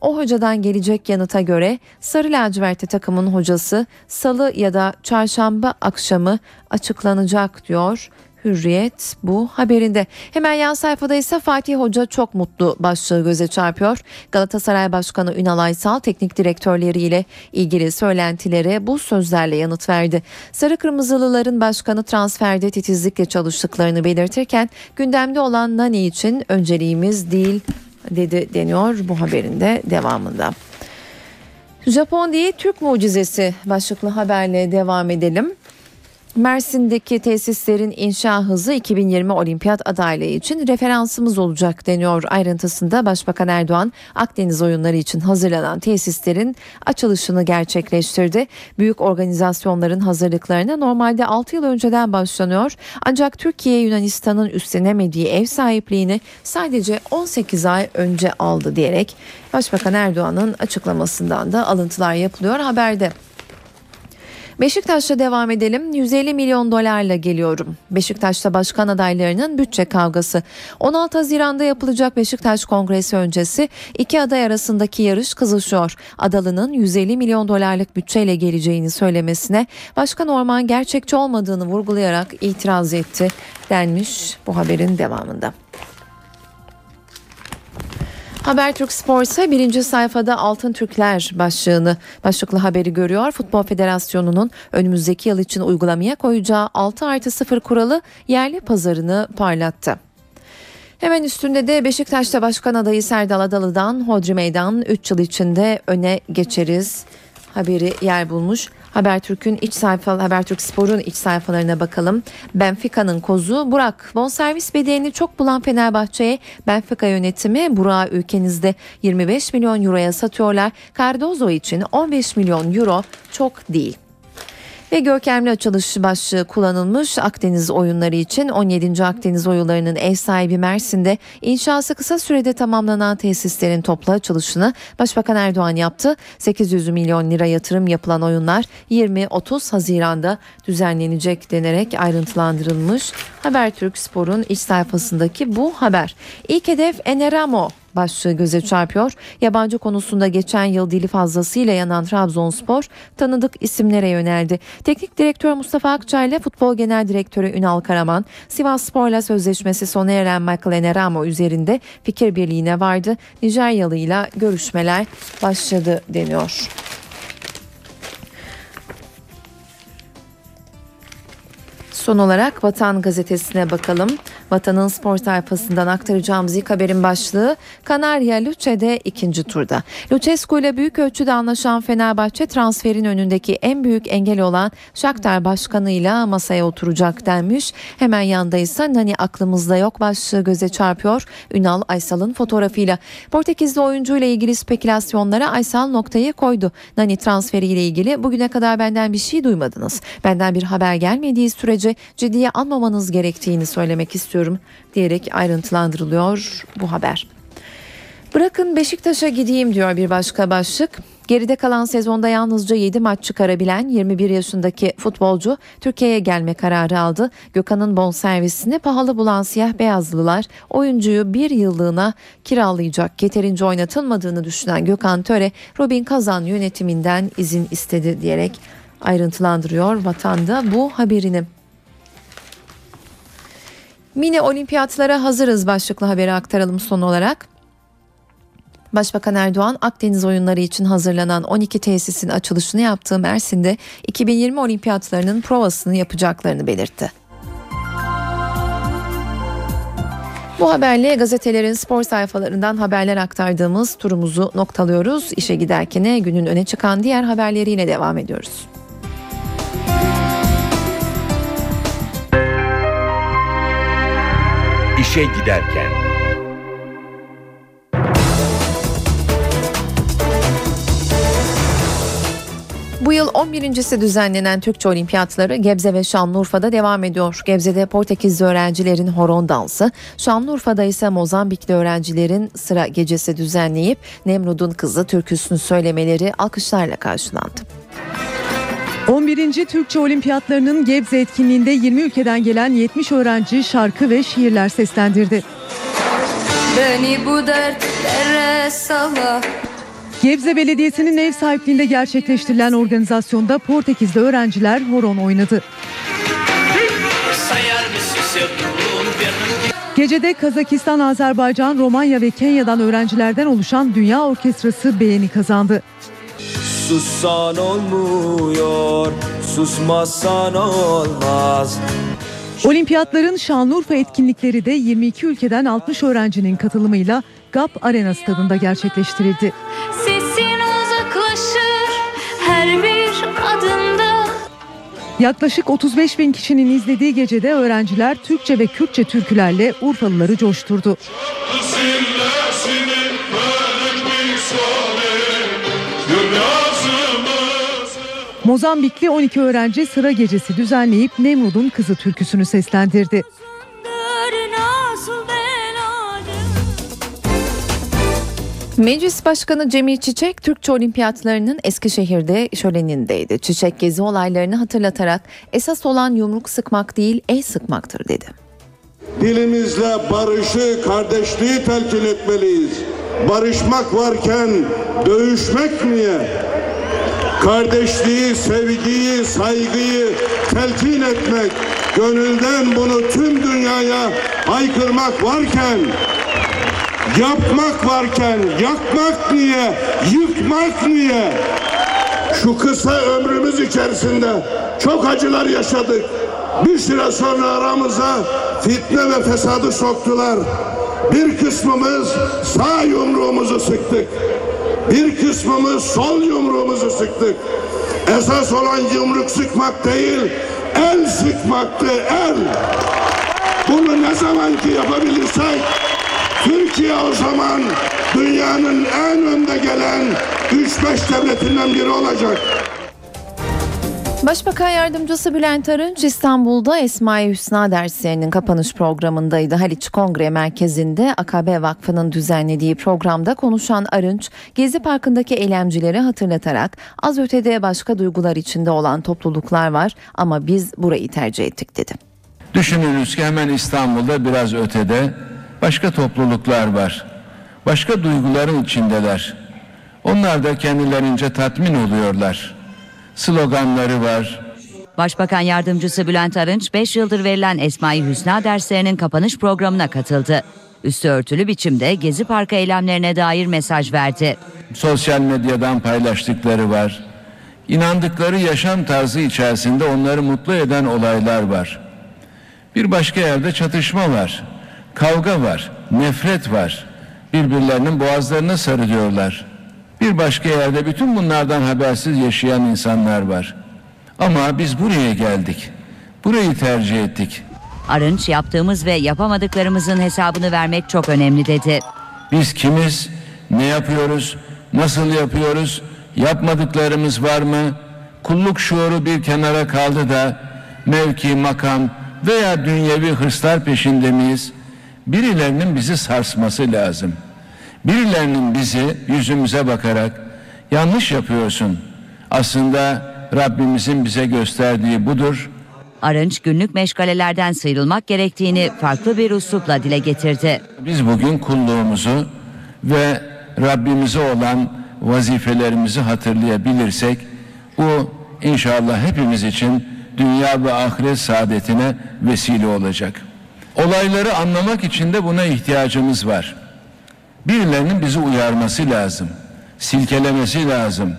O hocadan gelecek yanıta göre Sarı Lacivertli takımın hocası salı ya da çarşamba akşamı açıklanacak diyor Hürriyet bu haberinde. Hemen yan sayfada ise Fatih Hoca çok mutlu başlığı göze çarpıyor. Galatasaray Başkanı Ünal Aysal teknik direktörleriyle ilgili söylentilere bu sözlerle yanıt verdi. Sarı Kırmızılıların başkanı transferde titizlikle çalıştıklarını belirtirken gündemde olan Nani için önceliğimiz değil dedi deniyor bu haberinde devamında. Japon değil Türk mucizesi başlıklı haberle devam edelim. Mersin'deki tesislerin inşa hızı 2020 olimpiyat adaylığı için referansımız olacak deniyor ayrıntısında Başbakan Erdoğan Akdeniz oyunları için hazırlanan tesislerin açılışını gerçekleştirdi. Büyük organizasyonların hazırlıklarına normalde 6 yıl önceden başlanıyor ancak Türkiye Yunanistan'ın üstlenemediği ev sahipliğini sadece 18 ay önce aldı diyerek Başbakan Erdoğan'ın açıklamasından da alıntılar yapılıyor haberde. Beşiktaş'ta devam edelim. 150 milyon dolarla geliyorum. Beşiktaş'ta başkan adaylarının bütçe kavgası. 16 Haziran'da yapılacak Beşiktaş Kongresi öncesi iki aday arasındaki yarış kızışıyor. Adalı'nın 150 milyon dolarlık bütçeyle geleceğini söylemesine Başkan Orman gerçekçi olmadığını vurgulayarak itiraz etti denmiş bu haberin devamında. Habertürk Spor ise birinci sayfada Altın Türkler başlığını başlıklı haberi görüyor. Futbol Federasyonu'nun önümüzdeki yıl için uygulamaya koyacağı 6 artı 0 kuralı yerli pazarını parlattı. Hemen üstünde de Beşiktaş'ta başkan adayı Serdal Adalı'dan Hodri Meydan 3 yıl içinde öne geçeriz haberi yer bulmuş. Habertürk'ün iç sayfa Habertürk Spor'un iç sayfalarına bakalım. Benfica'nın kozu Burak. Bonservis bedelini çok bulan Fenerbahçe'ye Benfica yönetimi Burak'ı ülkenizde 25 milyon euroya satıyorlar. Cardozo için 15 milyon euro çok değil. Ve görkemli açılış başlığı kullanılmış Akdeniz oyunları için 17. Akdeniz oyunlarının ev sahibi Mersin'de inşası kısa sürede tamamlanan tesislerin toplu açılışını Başbakan Erdoğan yaptı. 800 milyon lira yatırım yapılan oyunlar 20-30 Haziran'da düzenlenecek denerek ayrıntılandırılmış. Habertürk Spor'un iç sayfasındaki bu haber. İlk hedef Eneramo başlığı göze çarpıyor. Yabancı konusunda geçen yıl dili fazlasıyla yanan Trabzonspor tanıdık isimlere yöneldi. Teknik direktör Mustafa Akçay ile futbol genel direktörü Ünal Karaman, Sivas Spor'la sözleşmesi sona eren Michael Eneramo üzerinde fikir birliğine vardı. Nijeryalı ile görüşmeler başladı deniyor. Son olarak Vatan gazetesine bakalım. Vatan'ın spor sayfasından aktaracağımız ilk haberin başlığı Kanarya Luce'de ikinci turda. Lucescu ile büyük ölçüde anlaşan Fenerbahçe transferin önündeki en büyük engel olan Shakhtar başkanıyla masaya oturacak denmiş. Hemen yanda Nani aklımızda yok başlığı göze çarpıyor. Ünal Aysal'ın fotoğrafıyla. Portekizli oyuncu ile ilgili spekülasyonlara Aysal noktayı koydu. Nani transferi ile ilgili bugüne kadar benden bir şey duymadınız. Benden bir haber gelmediği sürece ciddiye almamanız gerektiğini söylemek istiyorum diyerek ayrıntılandırılıyor bu haber. Bırakın Beşiktaş'a gideyim diyor bir başka başlık. Geride kalan sezonda yalnızca 7 maç çıkarabilen 21 yaşındaki futbolcu Türkiye'ye gelme kararı aldı. Gökhan'ın bonservisini pahalı bulan siyah beyazlılar oyuncuyu bir yıllığına kiralayacak. Yeterince oynatılmadığını düşünen Gökhan Töre Robin Kazan yönetiminden izin istedi diyerek ayrıntılandırıyor vatanda bu haberini. Mini olimpiyatlara hazırız başlıklı haberi aktaralım son olarak. Başbakan Erdoğan Akdeniz oyunları için hazırlanan 12 tesisin açılışını yaptığı Mersin'de 2020 olimpiyatlarının provasını yapacaklarını belirtti. Bu haberle gazetelerin spor sayfalarından haberler aktardığımız turumuzu noktalıyoruz. İşe giderken günün öne çıkan diğer haberleriyle devam ediyoruz. İşe giderken Bu yıl 11.si düzenlenen Türkçe Olimpiyatları Gebze ve Şanlıurfa'da devam ediyor. Gebze'de Portekizli öğrencilerin horon dansı, Şanlıurfa'da ise Mozambikli öğrencilerin sıra gecesi düzenleyip Nemrud'un kızı türküsünü söylemeleri alkışlarla karşılandı. 11. Türkçe Olimpiyatlarının Gebze etkinliğinde 20 ülkeden gelen 70 öğrenci şarkı ve şiirler seslendirdi. Beni bu dertlere sala Gebze Belediyesi'nin ev sahipliğinde gerçekleştirilen organizasyonda Portekizli öğrenciler horon oynadı. Gecede Kazakistan, Azerbaycan, Romanya ve Kenya'dan öğrencilerden oluşan Dünya Orkestrası beğeni kazandı. Sussan olmuyor, susmazsan olmaz. Olimpiyatların Şanlıurfa etkinlikleri de 22 ülkeden 60 öğrencinin katılımıyla GAP Arena stadında gerçekleştirildi. Sesin uzaklaşır her bir adımda. Yaklaşık 35 bin kişinin izlediği gecede öğrenciler Türkçe ve Kürtçe türkülerle Urfalıları coşturdu. Mozambikli 12 öğrenci sıra gecesi düzenleyip Nemrud'un kızı türküsünü seslendirdi. Meclis Başkanı Cemil Çiçek Türkçe Olimpiyatlarının Eskişehir'de şölenindeydi. Çiçek gezi olaylarını hatırlatarak esas olan yumruk sıkmak değil el sıkmaktır dedi. Dilimizle barışı, kardeşliği telkin etmeliyiz. Barışmak varken dövüşmek niye? Kardeşliği, sevgiyi, saygıyı telkin etmek, gönülden bunu tüm dünyaya haykırmak varken Yapmak varken yakmak niye? Yıkmak niye? Şu kısa ömrümüz içerisinde çok acılar yaşadık. Bir süre sonra aramıza fitne ve fesadı soktular. Bir kısmımız sağ yumruğumuzu sıktık. Bir kısmımız sol yumruğumuzu sıktık. Esas olan yumruk sıkmak değil, el sıkmaktı, el. Bunu ne zaman ki yapabilirsek Türkiye o zaman dünyanın en önde gelen 3-5 devletinden biri olacak. Başbakan Yardımcısı Bülent Arınç İstanbul'da Esma-i Hüsna derslerinin kapanış programındaydı. Haliç Kongre Merkezi'nde Akabe Vakfı'nın düzenlediği programda konuşan Arınç, Gezi Parkı'ndaki eylemcileri hatırlatarak az ötede başka duygular içinde olan topluluklar var ama biz burayı tercih ettik dedi. Düşününüz ki hemen İstanbul'da biraz ötede başka topluluklar var. Başka duyguların içindeler. Onlar da kendilerince tatmin oluyorlar. Sloganları var. Başbakan Yardımcısı Bülent Arınç 5 yıldır verilen Esma-i Hüsna derslerinin kapanış programına katıldı. Üstü örtülü biçimde Gezi Parkı eylemlerine dair mesaj verdi. Sosyal medyadan paylaştıkları var. İnandıkları yaşam tarzı içerisinde onları mutlu eden olaylar var. Bir başka yerde çatışma var. Kavga var, nefret var. Birbirlerinin boğazlarını sarılıyorlar. Bir başka yerde bütün bunlardan habersiz yaşayan insanlar var. Ama biz buraya geldik. Burayı tercih ettik. Arınç yaptığımız ve yapamadıklarımızın hesabını vermek çok önemli dedi. Biz kimiz, ne yapıyoruz, nasıl yapıyoruz, yapmadıklarımız var mı? Kulluk şuuru bir kenara kaldı da mevki, makam veya dünyevi hırslar peşinde miyiz? birilerinin bizi sarsması lazım. Birilerinin bizi yüzümüze bakarak yanlış yapıyorsun. Aslında Rabbimizin bize gösterdiği budur. Arınç günlük meşgalelerden sıyrılmak gerektiğini farklı bir üslupla dile getirdi. Biz bugün kulluğumuzu ve Rabbimize olan vazifelerimizi hatırlayabilirsek bu inşallah hepimiz için dünya ve ahiret saadetine vesile olacak. Olayları anlamak için de buna ihtiyacımız var. Birilerinin bizi uyarması lazım. Silkelemesi lazım.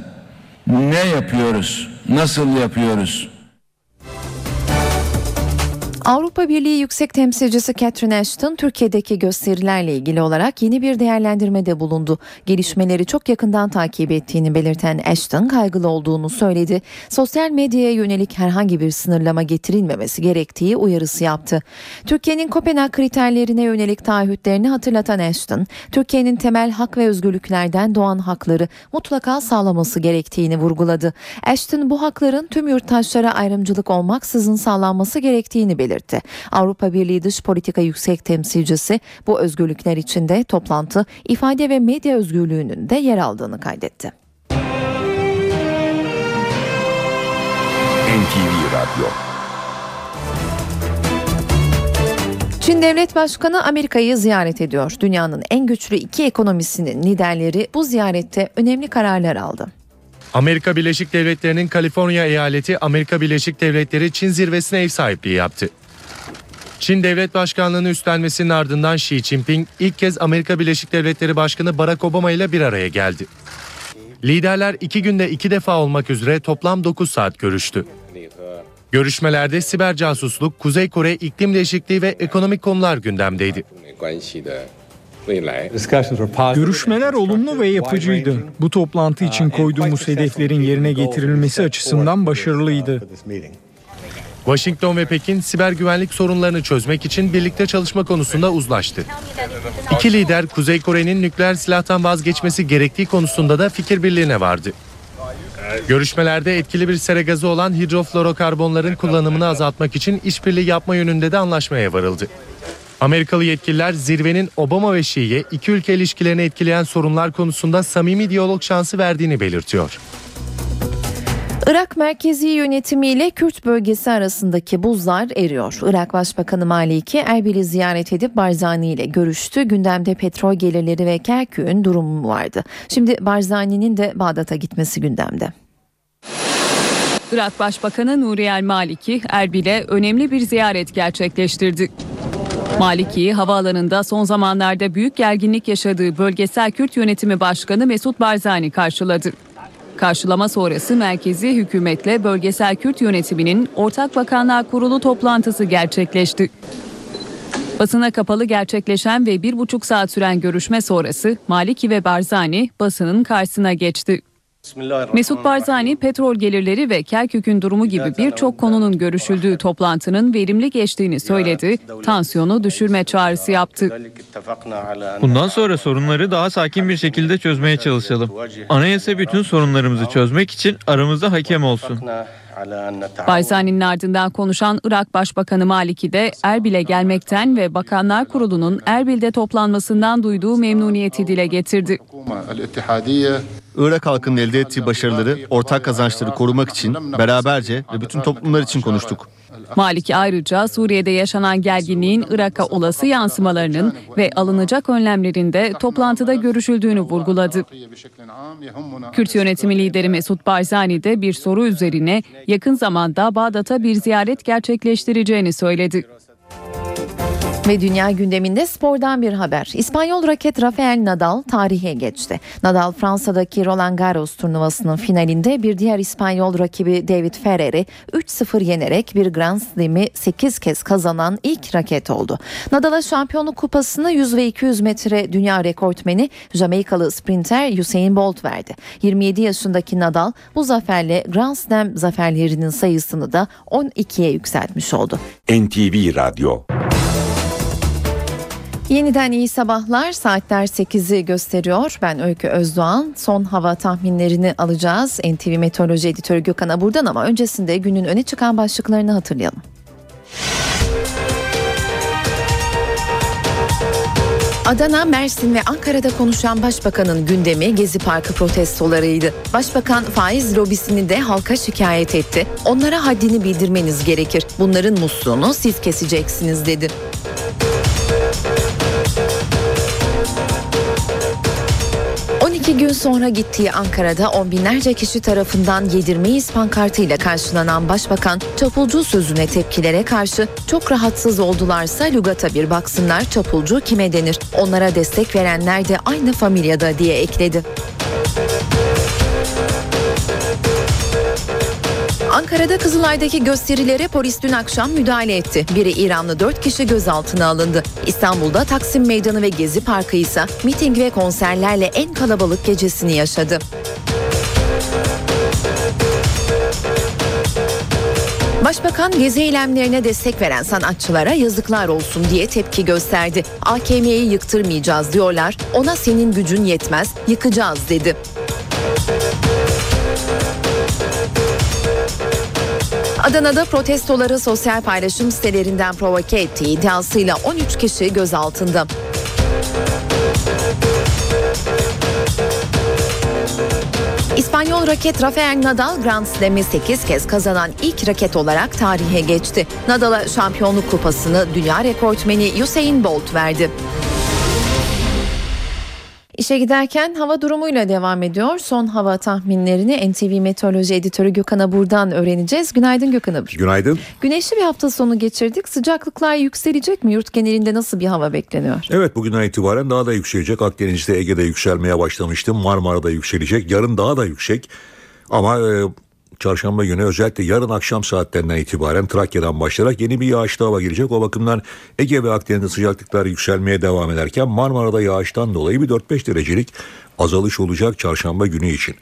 Ne yapıyoruz? Nasıl yapıyoruz? Avrupa Birliği Yüksek Temsilcisi Catherine Ashton Türkiye'deki gösterilerle ilgili olarak yeni bir değerlendirmede bulundu. Gelişmeleri çok yakından takip ettiğini belirten Ashton kaygılı olduğunu söyledi. Sosyal medyaya yönelik herhangi bir sınırlama getirilmemesi gerektiği uyarısı yaptı. Türkiye'nin Kopenhag kriterlerine yönelik taahhütlerini hatırlatan Ashton, Türkiye'nin temel hak ve özgürlüklerden doğan hakları mutlaka sağlaması gerektiğini vurguladı. Ashton bu hakların tüm yurttaşlara ayrımcılık olmaksızın sağlanması gerektiğini belirtti belirtti. Avrupa Birliği Dış Politika Yüksek Temsilcisi bu özgürlükler içinde toplantı, ifade ve medya özgürlüğünün de yer aldığını kaydetti. NTV Radyo Çin Devlet Başkanı Amerika'yı ziyaret ediyor. Dünyanın en güçlü iki ekonomisinin liderleri bu ziyarette önemli kararlar aldı. Amerika Birleşik Devletleri'nin Kaliforniya eyaleti Amerika Birleşik Devletleri Çin zirvesine ev sahipliği yaptı. Çin Devlet Başkanlığı'nı üstlenmesinin ardından Xi Jinping ilk kez Amerika Birleşik Devletleri Başkanı Barack Obama ile bir araya geldi. Liderler iki günde iki defa olmak üzere toplam 9 saat görüştü. Görüşmelerde siber casusluk, Kuzey Kore, iklim değişikliği ve ekonomik konular gündemdeydi. Görüşmeler olumlu ve yapıcıydı. Bu toplantı için koyduğumuz hedeflerin yerine getirilmesi açısından başarılıydı. Washington ve Pekin siber güvenlik sorunlarını çözmek için birlikte çalışma konusunda uzlaştı. İki lider Kuzey Kore'nin nükleer silahtan vazgeçmesi gerektiği konusunda da fikir birliğine vardı. Görüşmelerde etkili bir sera gazı olan hidroflorokarbonların kullanımını azaltmak için işbirliği yapma yönünde de anlaşmaya varıldı. Amerikalı yetkililer zirvenin Obama ve Şii'ye iki ülke ilişkilerini etkileyen sorunlar konusunda samimi diyalog şansı verdiğini belirtiyor. Irak merkezi yönetimiyle Kürt bölgesi arasındaki buzlar eriyor. Irak Başbakanı Maliki Erbil'i ziyaret edip Barzani ile görüştü. Gündemde petrol gelirleri ve Kerkük'ün durumu vardı. Şimdi Barzani'nin de Bağdat'a gitmesi gündemde. Irak Başbakanı Nuri El Maliki Erbil'e önemli bir ziyaret gerçekleştirdi. Maliki'yi havaalanında son zamanlarda büyük gerginlik yaşadığı Bölgesel Kürt Yönetimi Başkanı Mesut Barzani karşıladı. Karşılama sonrası merkezi hükümetle bölgesel Kürt yönetiminin Ortak Bakanlar Kurulu toplantısı gerçekleşti. Basına kapalı gerçekleşen ve bir buçuk saat süren görüşme sonrası Maliki ve Barzani basının karşısına geçti. Mesut Barzani petrol gelirleri ve Kerkük'ün durumu gibi birçok konunun görüşüldüğü toplantının verimli geçtiğini söyledi, tansiyonu düşürme çağrısı yaptı. Bundan sonra sorunları daha sakin bir şekilde çözmeye çalışalım. Anayasa bütün sorunlarımızı çözmek için aramızda hakem olsun. Barzani'nin ardından konuşan Irak Başbakanı Maliki de Erbil'e gelmekten ve Bakanlar Kurulu'nun Erbil'de toplanmasından duyduğu memnuniyeti dile getirdi. Irak halkının elde ettiği başarıları, ortak kazançları korumak için beraberce ve bütün toplumlar için konuştuk. Maliki ayrıca Suriye'de yaşanan gerginliğin Irak'a olası yansımalarının ve alınacak önlemlerin de toplantıda görüşüldüğünü vurguladı. Kürt yönetimi lideri Mesut Barzani de bir soru üzerine yakın zamanda Bağdat'a bir ziyaret gerçekleştireceğini söyledi. Ve dünya gündeminde spordan bir haber. İspanyol raket Rafael Nadal tarihe geçti. Nadal Fransa'daki Roland Garros turnuvasının finalinde bir diğer İspanyol rakibi David Ferrer'i 3-0 yenerek bir Grand Slam'i 8 kez kazanan ilk raket oldu. Nadal'a şampiyonluk kupasını 100 ve 200 metre dünya rekortmeni Jamaikalı sprinter Usain Bolt verdi. 27 yaşındaki Nadal bu zaferle Grand Slam zaferlerinin sayısını da 12'ye yükseltmiş oldu. NTV Radyo Yeniden iyi sabahlar. Saatler 8'i gösteriyor. Ben Öykü Özdoğan. Son hava tahminlerini alacağız. NTV Meteoroloji Editörü Gökhan buradan ama öncesinde günün öne çıkan başlıklarını hatırlayalım. Adana, Mersin ve Ankara'da konuşan Başbakanın gündemi Gezi Parkı protestolarıydı. Başbakan faiz lobisini de halka şikayet etti. Onlara haddini bildirmeniz gerekir. Bunların musluğunu siz keseceksiniz dedi. 12 gün sonra gittiği Ankara'da on binlerce kişi tarafından yedirmeyiz pankartıyla karşılanan başbakan çapulcu sözüne tepkilere karşı çok rahatsız oldularsa lügata bir baksınlar çapulcu kime denir onlara destek verenler de aynı familyada diye ekledi. Ankara'da Kızılay'daki gösterilere polis dün akşam müdahale etti. Biri İranlı 4 kişi gözaltına alındı. İstanbul'da Taksim Meydanı ve Gezi Parkı ise miting ve konserlerle en kalabalık gecesini yaşadı. Başbakan gezi eylemlerine destek veren sanatçılara yazıklar olsun diye tepki gösterdi. AKM'yi yıktırmayacağız diyorlar. Ona senin gücün yetmez, yıkacağız dedi. Adana'da protestoları sosyal paylaşım sitelerinden provoke ettiği iddiasıyla 13 kişi gözaltında. İspanyol raket Rafael Nadal Grand Slam'i 8 kez kazanan ilk raket olarak tarihe geçti. Nadal'a şampiyonluk kupasını dünya rekortmeni Usain Bolt verdi. İşe giderken hava durumuyla devam ediyor. Son hava tahminlerini NTV Meteoroloji Editörü Gökhan Abur'dan öğreneceğiz. Günaydın Gökhan Abur. Günaydın. Güneşli bir hafta sonu geçirdik. Sıcaklıklar yükselecek mi? Yurt genelinde nasıl bir hava bekleniyor? Evet bugünden itibaren daha da yükselecek. Akdeniz'de Ege'de yükselmeye başlamıştım. Marmara'da yükselecek. Yarın daha da yüksek. Ama e, çarşamba günü özellikle yarın akşam saatlerinden itibaren Trakya'dan başlayarak yeni bir yağışlı hava gelecek. O bakımdan Ege ve Akdeniz'de sıcaklıklar yükselmeye devam ederken Marmara'da yağıştan dolayı bir 4-5 derecelik azalış olacak çarşamba günü için.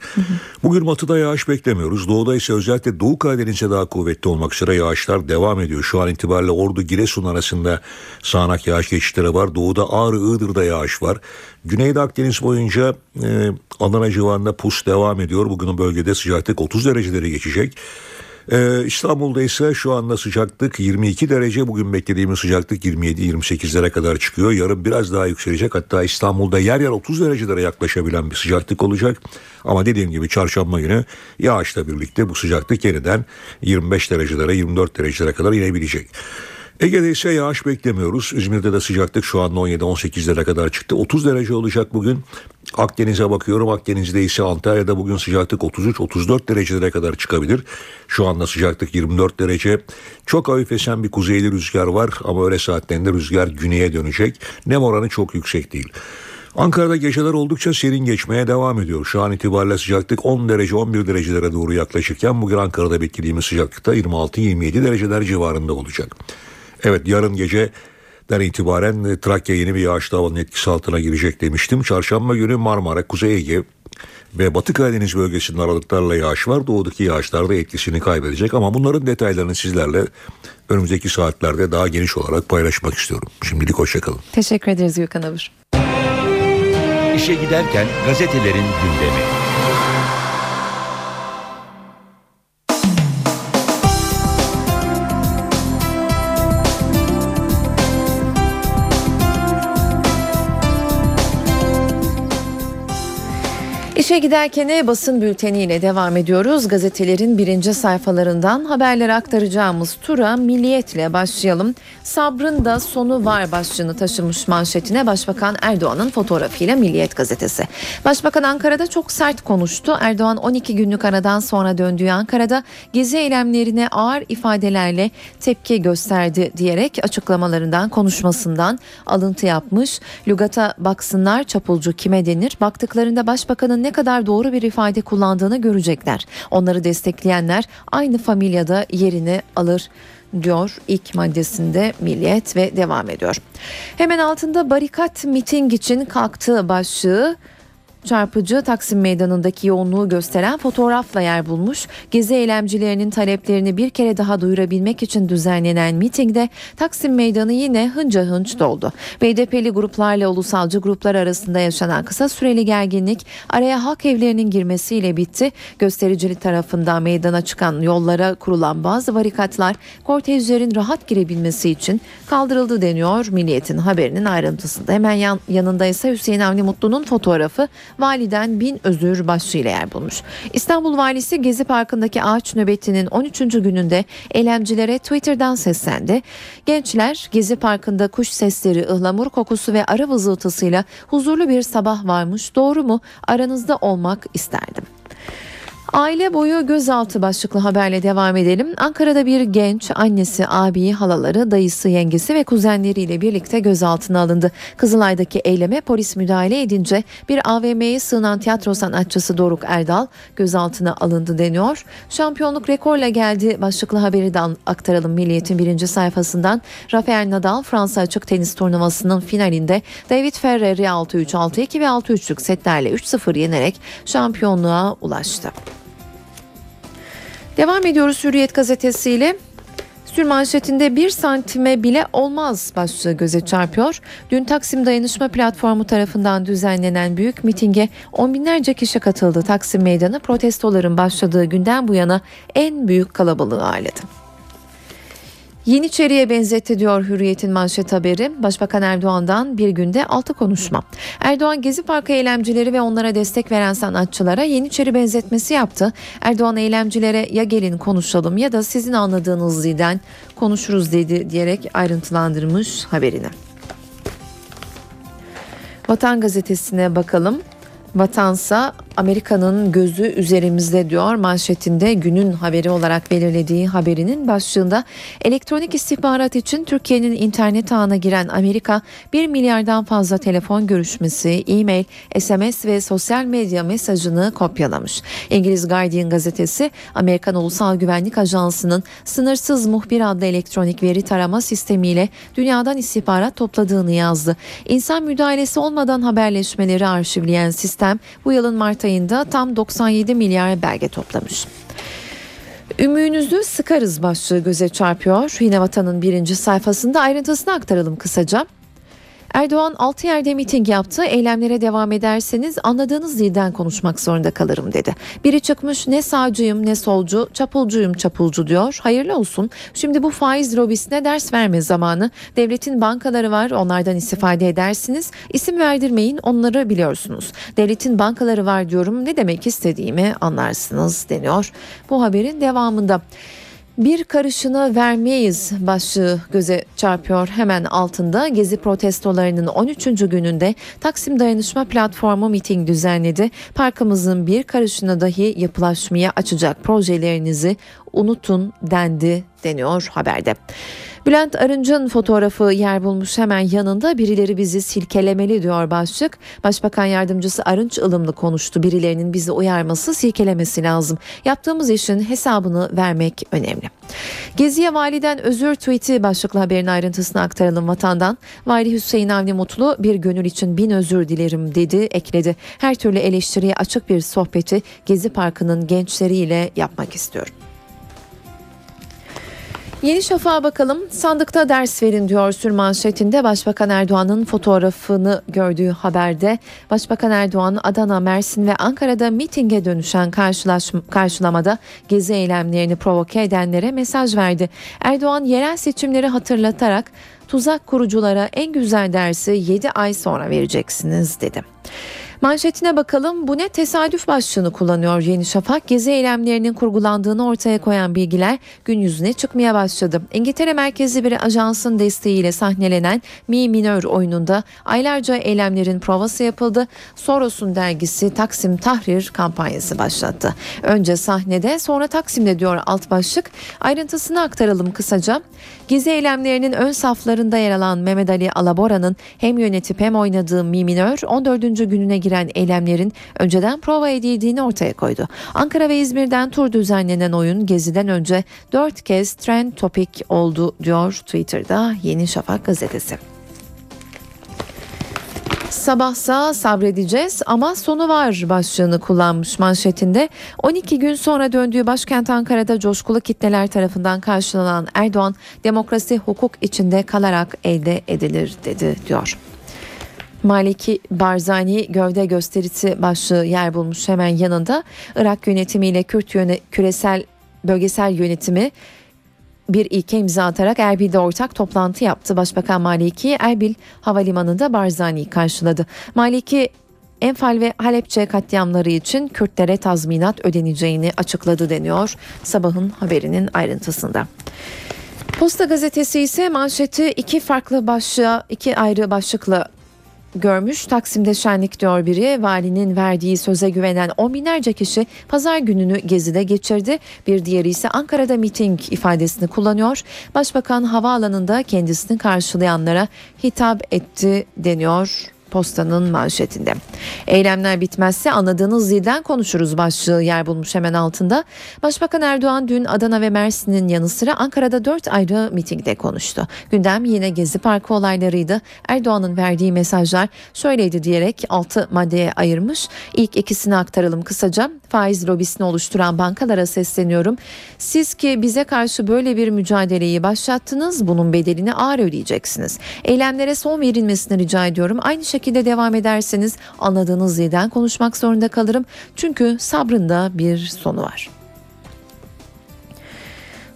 Bugün batıda yağış beklemiyoruz. Doğuda ise özellikle Doğu Karadeniz'e daha kuvvetli olmak üzere yağışlar devam ediyor. Şu an itibariyle Ordu Giresun arasında sağanak yağış geçişleri var. Doğuda Ağrı Iğdır'da yağış var. Güneyde Akdeniz boyunca e, Adana civarında pus devam ediyor. Bugün bölgede sıcaklık 30 dereceleri geçecek. Ee, İstanbul'da ise şu anda sıcaklık 22 derece. Bugün beklediğimiz sıcaklık 27-28'lere kadar çıkıyor. Yarın biraz daha yükselecek. Hatta İstanbul'da yer yer 30 derecelere yaklaşabilen bir sıcaklık olacak. Ama dediğim gibi çarşamba günü yağışla birlikte bu sıcaklık yeniden 25 derecelere 24 derecelere kadar inebilecek. Ege'de ise yağış beklemiyoruz. İzmir'de de sıcaklık şu anda 17-18'lere kadar çıktı. 30 derece olacak bugün. Akdeniz'e bakıyorum. Akdeniz'de ise Antalya'da bugün sıcaklık 33-34 derecelere kadar çıkabilir. Şu anda sıcaklık 24 derece. Çok hafif esen bir kuzeyli rüzgar var ama öyle saatlerinde rüzgar güneye dönecek. Nem oranı çok yüksek değil. Ankara'da geceler oldukça serin geçmeye devam ediyor. Şu an itibariyle sıcaklık 10 derece 11 derecelere doğru yaklaşırken bugün Ankara'da beklediğimiz sıcaklıkta 26-27 dereceler civarında olacak. Evet yarın geceden itibaren e, Trakya yeni bir yağışlı havanın etkisi altına girecek demiştim. Çarşamba günü Marmara, Kuzey Ege ve Batı Karadeniz bölgesinde aralıklarla yağış var. Doğudaki yağışlar da etkisini kaybedecek ama bunların detaylarını sizlerle önümüzdeki saatlerde daha geniş olarak paylaşmak istiyorum. Şimdilik hoşçakalın. Teşekkür ederiz Gökhan Abur. İşe giderken gazetelerin gündemi. İşe giderken basın bülteniyle devam ediyoruz. Gazetelerin birinci sayfalarından haberleri aktaracağımız tura milliyetle başlayalım. Sabrın da sonu var başlığını taşımış manşetine Başbakan Erdoğan'ın fotoğrafıyla Milliyet gazetesi. Başbakan Ankara'da çok sert konuştu. Erdoğan 12 günlük aradan sonra döndüğü Ankara'da gezi eylemlerine ağır ifadelerle tepki gösterdi diyerek açıklamalarından konuşmasından alıntı yapmış. Lügata baksınlar çapulcu kime denir? Baktıklarında başbakanın ne kadar doğru bir ifade kullandığını görecekler. Onları destekleyenler aynı familyada yerini alır diyor ilk maddesinde Milliyet ve devam ediyor. Hemen altında barikat miting için kalktığı başlığı çarpıcı Taksim Meydanı'ndaki yoğunluğu gösteren fotoğrafla yer bulmuş. Gezi eylemcilerinin taleplerini bir kere daha duyurabilmek için düzenlenen mitingde Taksim Meydanı yine hınca hınç doldu. BDP'li gruplarla ulusalcı gruplar arasında yaşanan kısa süreli gerginlik araya halk evlerinin girmesiyle bitti. Göstericili tarafından meydana çıkan yollara kurulan bazı varikatlar kortejlerin rahat girebilmesi için kaldırıldı deniyor Milliyet'in haberinin ayrıntısında. Hemen yan, yanında ise Hüseyin Avni Mutlu'nun fotoğrafı validen bin özür başlığıyla yer bulmuş. İstanbul Valisi Gezi Parkı'ndaki ağaç nöbetinin 13. gününde eylemcilere Twitter'dan seslendi. Gençler Gezi Parkı'nda kuş sesleri, ıhlamur kokusu ve arı vızıltısıyla huzurlu bir sabah varmış. Doğru mu? Aranızda olmak isterdim. Aile boyu gözaltı başlıklı haberle devam edelim. Ankara'da bir genç annesi, abi, halaları, dayısı, yengesi ve kuzenleriyle birlikte gözaltına alındı. Kızılay'daki eyleme polis müdahale edince bir AVM'ye sığınan tiyatro sanatçısı Doruk Erdal gözaltına alındı deniyor. Şampiyonluk rekorla geldi başlıklı haberi de aktaralım Milliyet'in birinci sayfasından. Rafael Nadal Fransa açık tenis turnuvasının finalinde David Ferrer'i 6-3, 6-2 ve 6-3'lük setlerle 3-0 yenerek şampiyonluğa ulaştı. Devam ediyoruz Hürriyet gazetesiyle. Sürmanşetinde bir santime bile olmaz başlığı göze çarpıyor. Dün Taksim Dayanışma Platformu tarafından düzenlenen büyük mitinge on binlerce kişi katıldı. Taksim Meydanı protestoların başladığı günden bu yana en büyük kalabalığı ağırladı. Yeniçeri'ye benzetti diyor Hürriyet'in manşet haberi. Başbakan Erdoğan'dan bir günde altı konuşma. Erdoğan Gezi Parkı eylemcileri ve onlara destek veren sanatçılara Yeniçeri benzetmesi yaptı. Erdoğan eylemcilere ya gelin konuşalım ya da sizin anladığınız dilden konuşuruz dedi diyerek ayrıntılandırmış haberini. Vatan gazetesine bakalım. Vatansa Amerika'nın gözü üzerimizde diyor manşetinde günün haberi olarak belirlediği haberinin başlığında elektronik istihbarat için Türkiye'nin internet ağına giren Amerika 1 milyardan fazla telefon görüşmesi, e-mail, SMS ve sosyal medya mesajını kopyalamış. İngiliz Guardian gazetesi Amerikan Ulusal Güvenlik Ajansı'nın sınırsız muhbir adlı elektronik veri tarama sistemiyle dünyadan istihbarat topladığını yazdı. İnsan müdahalesi olmadan haberleşmeleri arşivleyen sistem bu yılın Mart ayında tam 97 milyar belge toplamış. Ümüğünüzü sıkarız başlığı göze çarpıyor. Yine Vatan'ın birinci sayfasında ayrıntısını aktaralım kısaca. Erdoğan 6 yerde miting yaptı. Eylemlere devam ederseniz anladığınız dilden konuşmak zorunda kalırım dedi. Biri çıkmış ne sağcıyım ne solcu, çapulcuyum çapulcu diyor. Hayırlı olsun. Şimdi bu faiz lobisine ders verme zamanı. Devletin bankaları var onlardan istifade edersiniz. İsim verdirmeyin onları biliyorsunuz. Devletin bankaları var diyorum ne demek istediğimi anlarsınız deniyor. Bu haberin devamında. Bir karışını vermeyiz başlığı göze çarpıyor hemen altında. Gezi protestolarının 13. gününde Taksim Dayanışma Platformu miting düzenledi. Parkımızın bir karışını dahi yapılaşmaya açacak projelerinizi unutun dendi deniyor haberde. Bülent Arınç'ın fotoğrafı yer bulmuş hemen yanında birileri bizi silkelemeli diyor başlık. Başbakan yardımcısı Arınç ılımlı konuştu. Birilerinin bizi uyarması silkelemesi lazım. Yaptığımız işin hesabını vermek önemli. Geziye validen özür tweet'i başlıklı haberin ayrıntısını aktaralım vatandan. Vali Hüseyin Avni Mutlu bir gönül için bin özür dilerim dedi ekledi. Her türlü eleştiriye açık bir sohbeti Gezi Parkı'nın gençleriyle yapmak istiyorum. Yeni Şafak'a bakalım. Sandıkta ders verin diyor sürmanşetinde Başbakan Erdoğan'ın fotoğrafını gördüğü haberde. Başbakan Erdoğan Adana, Mersin ve Ankara'da mitinge dönüşen karşılamada gezi eylemlerini provoke edenlere mesaj verdi. Erdoğan yerel seçimleri hatırlatarak tuzak kuruculara en güzel dersi 7 ay sonra vereceksiniz dedi. Manşetine bakalım bu ne tesadüf başlığını kullanıyor Yeni Şafak. Gezi eylemlerinin kurgulandığını ortaya koyan bilgiler gün yüzüne çıkmaya başladı. İngiltere merkezli bir ajansın desteğiyle sahnelenen Mi Minör oyununda aylarca eylemlerin provası yapıldı. Soros'un dergisi Taksim Tahrir kampanyası başlattı. Önce sahnede sonra Taksim'de diyor alt başlık. Ayrıntısını aktaralım kısaca. Gezi eylemlerinin ön saflarında yer alan Mehmet Ali Alabora'nın hem yönetip hem oynadığı Mi Minör 14. gününe giren eylemlerin önceden prova edildiğini ortaya koydu. Ankara ve İzmir'den tur düzenlenen oyun Gezi'den önce dört kez trend topik oldu diyor Twitter'da Yeni Şafak gazetesi. Sabahsa sabredeceğiz ama sonu var başlığını kullanmış manşetinde. 12 gün sonra döndüğü başkent Ankara'da coşkulu kitleler tarafından karşılanan Erdoğan demokrasi hukuk içinde kalarak elde edilir dedi diyor. Maliki Barzani gövde gösterisi başlığı yer bulmuş hemen yanında Irak yönetimiyle Kürt yöne, küresel bölgesel yönetimi bir ilke imza atarak Erbil'de ortak toplantı yaptı. Başbakan Maliki Erbil Havalimanı'nda Barzani'yi karşıladı. Maliki Enfal ve Halepçe katliamları için Kürtlere tazminat ödeneceğini açıkladı deniyor sabahın haberinin ayrıntısında. Posta gazetesi ise manşeti iki farklı başlığa, iki ayrı başlıkla görmüş. Taksim'de şenlik diyor biri. Valinin verdiği söze güvenen on binlerce kişi pazar gününü gezide geçirdi. Bir diğeri ise Ankara'da miting ifadesini kullanıyor. Başbakan havaalanında kendisini karşılayanlara hitap etti deniyor postanın manşetinde. Eylemler bitmezse anladığınız dilden konuşuruz başlığı yer bulmuş hemen altında. Başbakan Erdoğan dün Adana ve Mersin'in yanı sıra Ankara'da dört ayrı mitingde konuştu. Gündem yine Gezi Parkı olaylarıydı. Erdoğan'ın verdiği mesajlar şöyleydi diyerek altı maddeye ayırmış. İlk ikisini aktaralım kısaca. Faiz lobisini oluşturan bankalara sesleniyorum. Siz ki bize karşı böyle bir mücadeleyi başlattınız bunun bedelini ağır ödeyeceksiniz. Eylemlere son verilmesini rica ediyorum. Aynı şekilde devam ederseniz anladığınız dilden konuşmak zorunda kalırım. Çünkü sabrında bir sonu var.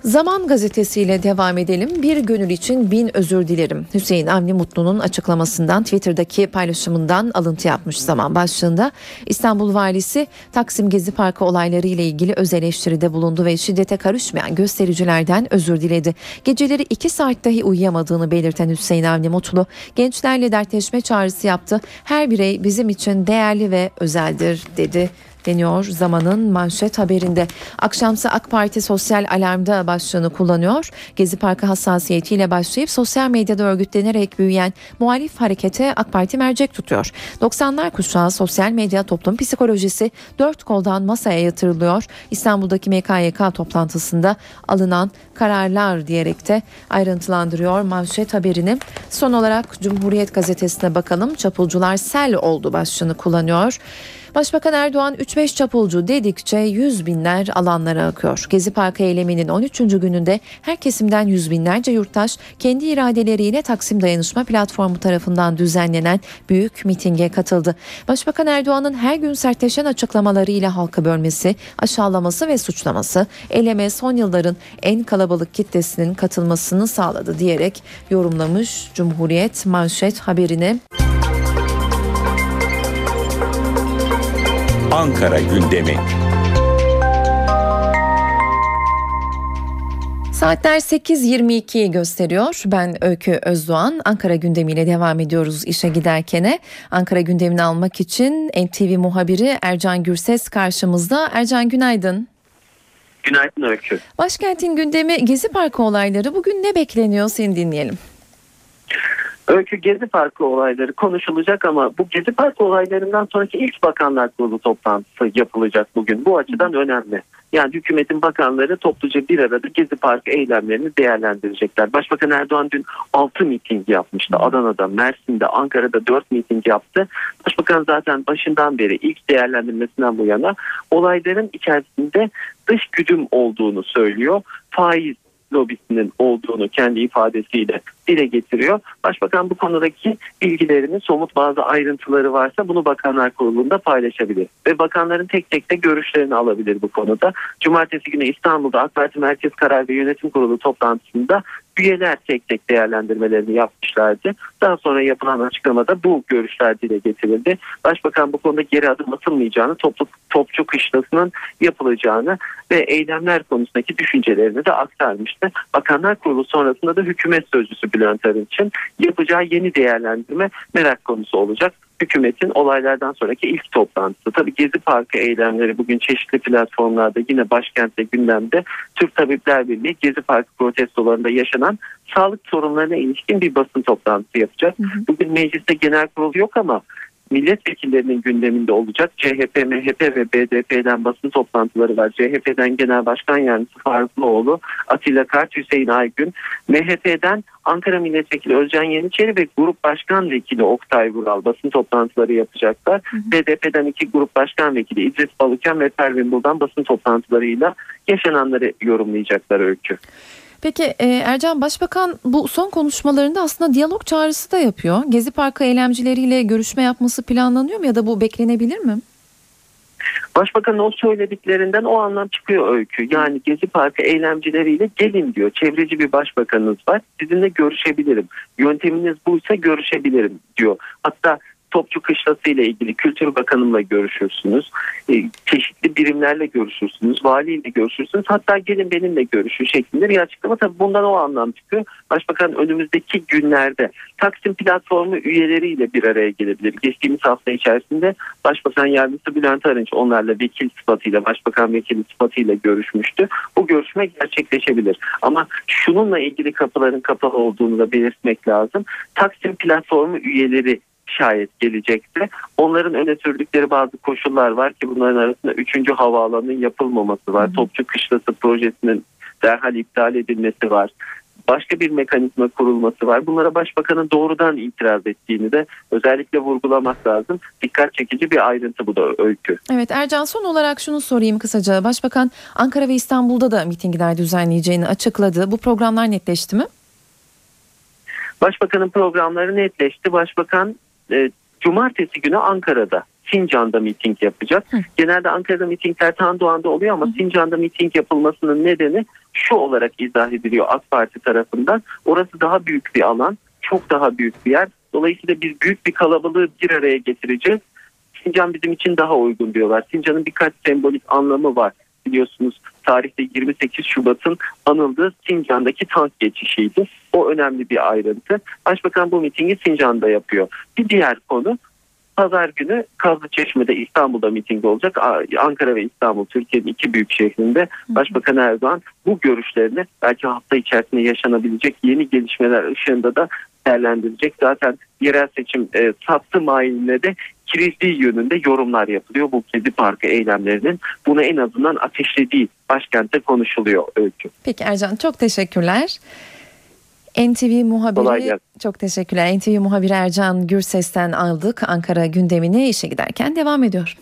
Zaman gazetesiyle devam edelim. Bir gönül için bin özür dilerim. Hüseyin Avni Mutlu'nun açıklamasından Twitter'daki paylaşımından alıntı yapmış zaman başlığında İstanbul Valisi Taksim Gezi Parkı olayları ile ilgili öz eleştiride bulundu ve şiddete karışmayan göstericilerden özür diledi. Geceleri iki saat dahi uyuyamadığını belirten Hüseyin Avni Mutlu gençlerle dertleşme çağrısı yaptı. Her birey bizim için değerli ve özeldir dedi deniyor zamanın manşet haberinde. Akşamsı AK Parti sosyal alarmda başlığını kullanıyor. Gezi Parkı hassasiyetiyle başlayıp sosyal medyada örgütlenerek büyüyen muhalif harekete AK Parti mercek tutuyor. 90'lar kuşağı sosyal medya toplum psikolojisi dört koldan masaya yatırılıyor. İstanbul'daki MKYK toplantısında alınan kararlar diyerek de ayrıntılandırıyor manşet haberini. Son olarak Cumhuriyet gazetesine bakalım. Çapulcular sel oldu başlığını kullanıyor. Başbakan Erdoğan 3-5 çapulcu dedikçe yüz binler alanlara akıyor. Gezi Parkı eyleminin 13. gününde her kesimden yüz binlerce yurttaş kendi iradeleriyle Taksim Dayanışma Platformu tarafından düzenlenen büyük mitinge katıldı. Başbakan Erdoğan'ın her gün sertleşen açıklamalarıyla halka bölmesi, aşağılaması ve suçlaması eyleme son yılların en kalabalık kitlesinin katılmasını sağladı diyerek yorumlamış Cumhuriyet manşet haberini. Ankara gündemi. Saatler 8.22'yi gösteriyor. Ben Öykü Özdoğan. Ankara gündemiyle devam ediyoruz işe giderkene. Ankara gündemini almak için NTV muhabiri Ercan Gürses karşımızda. Ercan günaydın. Günaydın Öykü. Başkentin gündemi Gezi Parkı olayları. Bugün ne bekleniyor seni dinleyelim. Öykü Gezi Parkı olayları konuşulacak ama bu Gezi Parkı olaylarından sonraki ilk bakanlar kurulu toplantısı yapılacak bugün. Bu açıdan önemli. Yani hükümetin bakanları topluca bir arada Gezi Parkı eylemlerini değerlendirecekler. Başbakan Erdoğan dün 6 miting yapmıştı. Adana'da, Mersin'de, Ankara'da 4 miting yaptı. Başbakan zaten başından beri ilk değerlendirmesinden bu yana olayların içerisinde dış güdüm olduğunu söylüyor. Faiz lobisinin olduğunu kendi ifadesiyle dile getiriyor. Başbakan bu konudaki bilgilerini somut bazı ayrıntıları varsa bunu Bakanlar Kurulu'nda paylaşabilir. Ve bakanların tek tek de görüşlerini alabilir bu konuda. Cumartesi günü İstanbul'da AK Parti Merkez Karar ve Yönetim Kurulu toplantısında üyeler tek tek değerlendirmelerini yapmışlardı. Daha sonra yapılan açıklamada bu görüşler dile getirildi. Başbakan bu konuda geri adım atılmayacağını, toplu, topçu kışlasının yapılacağını ve eylemler konusundaki düşüncelerini de aktarmıştı. Bakanlar Kurulu sonrasında da hükümet sözcüsü Bülent Arınç'ın yapacağı yeni değerlendirme merak konusu olacak hükümetin olaylardan sonraki ilk toplantısı. Tabii Gezi Parkı eylemleri bugün çeşitli platformlarda yine başkentte gündemde Türk Tabipler Birliği Gezi Parkı protestolarında yaşanan sağlık sorunlarına ilişkin bir basın toplantısı yapacak. Bugün mecliste genel kurul yok ama milletvekillerinin gündeminde olacak. CHP, MHP ve BDP'den basın toplantıları var. CHP'den Genel Başkan Yardımcısı Farukluoğlu, Atilla Kart, Hüseyin Aygün, MHP'den Ankara Milletvekili Özcan Yeniçeri ve Grup Başkan Vekili Oktay Vural basın toplantıları yapacaklar. BDP'den iki Grup Başkan Vekili İdris Balıken ve Pervin Buldan basın toplantılarıyla yaşananları yorumlayacaklar öykü. Peki e, Ercan Başbakan bu son konuşmalarında aslında diyalog çağrısı da yapıyor. Gezi Parkı eylemcileriyle görüşme yapması planlanıyor mu ya da bu beklenebilir mi? Başbakanın o söylediklerinden o anlam çıkıyor öykü. Yani Gezi Parkı eylemcileriyle gelin diyor. Çevreci bir başbakanınız var. Sizinle görüşebilirim. Yönteminiz buysa görüşebilirim diyor. Hatta Topçu Kışlası ile ilgili Kültür Bakanımla görüşürsünüz. E, çeşitli birimlerle görüşürsünüz. Valiyle görüşürsünüz. Hatta gelin benimle görüşün şeklinde bir açıklama. Tabii bundan o anlam çıkıyor. Başbakan önümüzdeki günlerde Taksim platformu üyeleriyle bir araya gelebilir. Geçtiğimiz hafta içerisinde Başbakan Yardımcısı Bülent Arınç onlarla vekil sıfatıyla, Başbakan vekili sıfatıyla görüşmüştü. Bu görüşme gerçekleşebilir. Ama şununla ilgili kapıların kapalı olduğunu da belirtmek lazım. Taksim platformu üyeleri şayet gelecekse onların öne sürdükleri bazı koşullar var ki bunların arasında 3. havaalanının yapılmaması var. Topçu Kışlası projesinin derhal iptal edilmesi var. Başka bir mekanizma kurulması var. Bunlara başbakanın doğrudan itiraz ettiğini de özellikle vurgulamak lazım. Dikkat çekici bir ayrıntı bu da öykü. Evet Ercan son olarak şunu sorayım kısaca. Başbakan Ankara ve İstanbul'da da mitingler düzenleyeceğini açıkladı. Bu programlar netleşti mi? Başbakanın programları netleşti. Başbakan e, cumartesi günü Ankara'da Sincan'da miting yapacak. Hı. Genelde Ankara'da mitingler Tandoğan'da oluyor ama Hı. Sincan'da miting yapılmasının nedeni şu olarak izah ediliyor AK Parti tarafından. Orası daha büyük bir alan, çok daha büyük bir yer. Dolayısıyla biz büyük bir kalabalığı bir araya getireceğiz. Sincan bizim için daha uygun diyorlar. Sincan'ın birkaç sembolik anlamı var. Biliyorsunuz tarihte 28 Şubat'ın anıldığı Sincan'daki tank geçişiydi. O önemli bir ayrıntı. Başbakan bu mitingi Sincan'da yapıyor. Bir diğer konu Pazar günü Kazlıçeşme'de İstanbul'da miting olacak. Ankara ve İstanbul Türkiye'nin iki büyük şehrinde Başbakan Erdoğan bu görüşlerini belki hafta içerisinde yaşanabilecek yeni gelişmeler ışığında da değerlendirecek. Zaten yerel seçim e, sattı mailinde de kirizliği yönünde yorumlar yapılıyor. Bu Gezi Parkı eylemlerinin bunu en azından ateşlediği başkentte konuşuluyor öykü. Peki Ercan çok teşekkürler. NTV muhabiri çok teşekkürler. NTV muhabiri Ercan Gürses'ten aldık. Ankara gündemini işe giderken devam ediyor.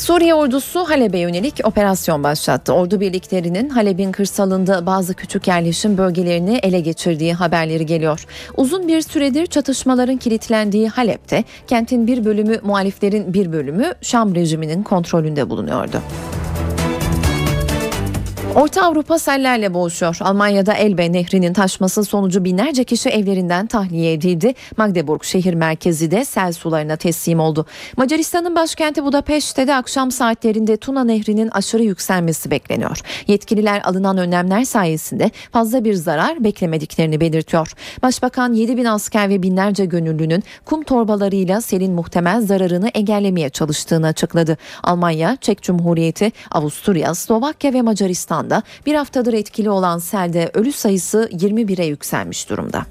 Suriye ordusu Halep'e yönelik operasyon başlattı. Ordu birliklerinin Halep'in kırsalında bazı küçük yerleşim bölgelerini ele geçirdiği haberleri geliyor. Uzun bir süredir çatışmaların kilitlendiği Halep'te kentin bir bölümü muhaliflerin bir bölümü Şam rejiminin kontrolünde bulunuyordu. Orta Avrupa sellerle boğuşuyor. Almanya'da Elbe nehrinin taşması sonucu binlerce kişi evlerinden tahliye edildi. Magdeburg şehir merkezi de sel sularına teslim oldu. Macaristan'ın başkenti Budapeşte de akşam saatlerinde Tuna nehrinin aşırı yükselmesi bekleniyor. Yetkililer alınan önlemler sayesinde fazla bir zarar beklemediklerini belirtiyor. Başbakan 7 bin asker ve binlerce gönüllünün kum torbalarıyla selin muhtemel zararını engellemeye çalıştığını açıkladı. Almanya, Çek Cumhuriyeti, Avusturya, Slovakya ve Macaristan anda bir haftadır etkili olan selde ölü sayısı 21'e yükselmiş durumda.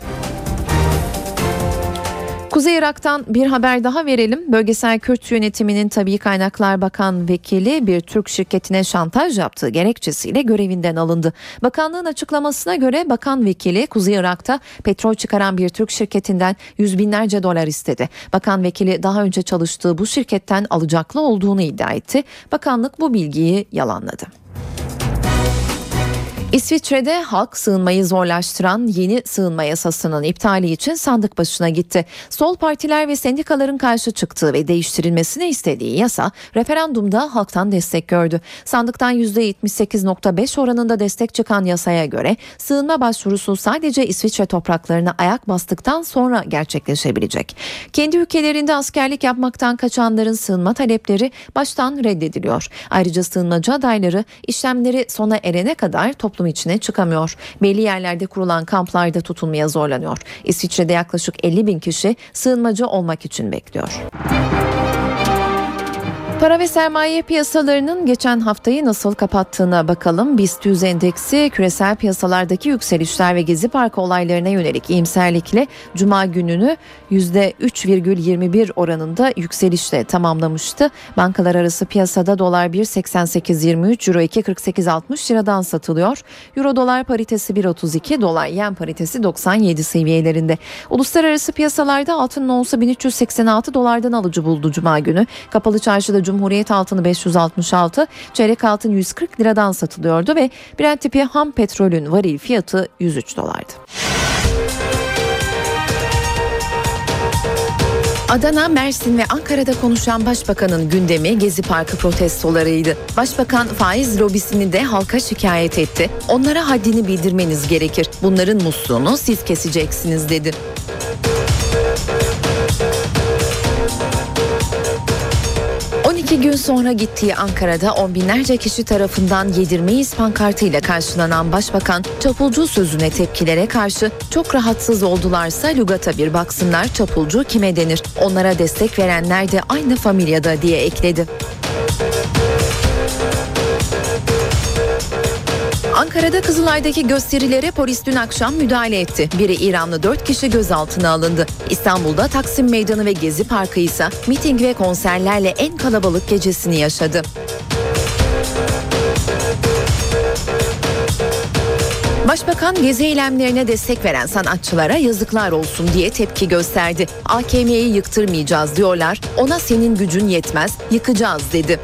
Kuzey Irak'tan bir haber daha verelim. Bölgesel Kürt yönetiminin Tabii Kaynaklar Bakan Vekili bir Türk şirketine şantaj yaptığı gerekçesiyle görevinden alındı. Bakanlığın açıklamasına göre bakan vekili Kuzey Irak'ta petrol çıkaran bir Türk şirketinden yüz binlerce dolar istedi. Bakan vekili daha önce çalıştığı bu şirketten alacaklı olduğunu iddia etti. Bakanlık bu bilgiyi yalanladı. İsviçre'de halk sığınmayı zorlaştıran yeni sığınma yasasının iptali için sandık başına gitti. Sol partiler ve sendikaların karşı çıktığı ve değiştirilmesini istediği yasa referandumda halktan destek gördü. Sandıktan %78.5 oranında destek çıkan yasaya göre sığınma başvurusu sadece İsviçre topraklarına ayak bastıktan sonra gerçekleşebilecek. Kendi ülkelerinde askerlik yapmaktan kaçanların sığınma talepleri baştan reddediliyor. Ayrıca sığınmacı adayları işlemleri sona erene kadar toplum toplum içine çıkamıyor. Belli yerlerde kurulan kamplarda tutulmaya zorlanıyor. İsviçre'de yaklaşık 50 bin kişi sığınmacı olmak için bekliyor. Para ve sermaye piyasalarının geçen haftayı nasıl kapattığına bakalım. BIST 100 endeksi küresel piyasalardaki yükselişler ve Gezi Parkı olaylarına yönelik iyimserlikle Cuma gününü %3,21 oranında yükselişle tamamlamıştı. Bankalar arası piyasada dolar 1.8823, euro 2.4860 liradan satılıyor. Euro dolar paritesi 1.32, dolar yen paritesi 97 seviyelerinde. Uluslararası piyasalarda altının onsu 1386 dolardan alıcı buldu Cuma günü. Kapalı çarşıda Cumhuriyet altını 566, çeyrek altın 140 liradan satılıyordu ve Brent tipi ham petrolün varil fiyatı 103 dolardı. Adana, Mersin ve Ankara'da konuşan Başbakanın gündemi Gezi Parkı protestolarıydı. Başbakan faiz lobisini de halka şikayet etti. Onlara haddini bildirmeniz gerekir. Bunların musluğunu siz keseceksiniz dedi. 12 gün sonra gittiği Ankara'da on binlerce kişi tarafından yedirmeyiz pankartıyla karşılanan başbakan çapulcu sözüne tepkilere karşı çok rahatsız oldularsa lügata bir baksınlar çapulcu kime denir onlara destek verenler de aynı familyada diye ekledi. Ankara'da Kızılay'daki gösterilere polis dün akşam müdahale etti. Biri İranlı 4 kişi gözaltına alındı. İstanbul'da Taksim Meydanı ve Gezi Parkı ise miting ve konserlerle en kalabalık gecesini yaşadı. Başbakan gezi eylemlerine destek veren sanatçılara yazıklar olsun diye tepki gösterdi. AKM'yi yıktırmayacağız diyorlar. Ona senin gücün yetmez, yıkacağız dedi.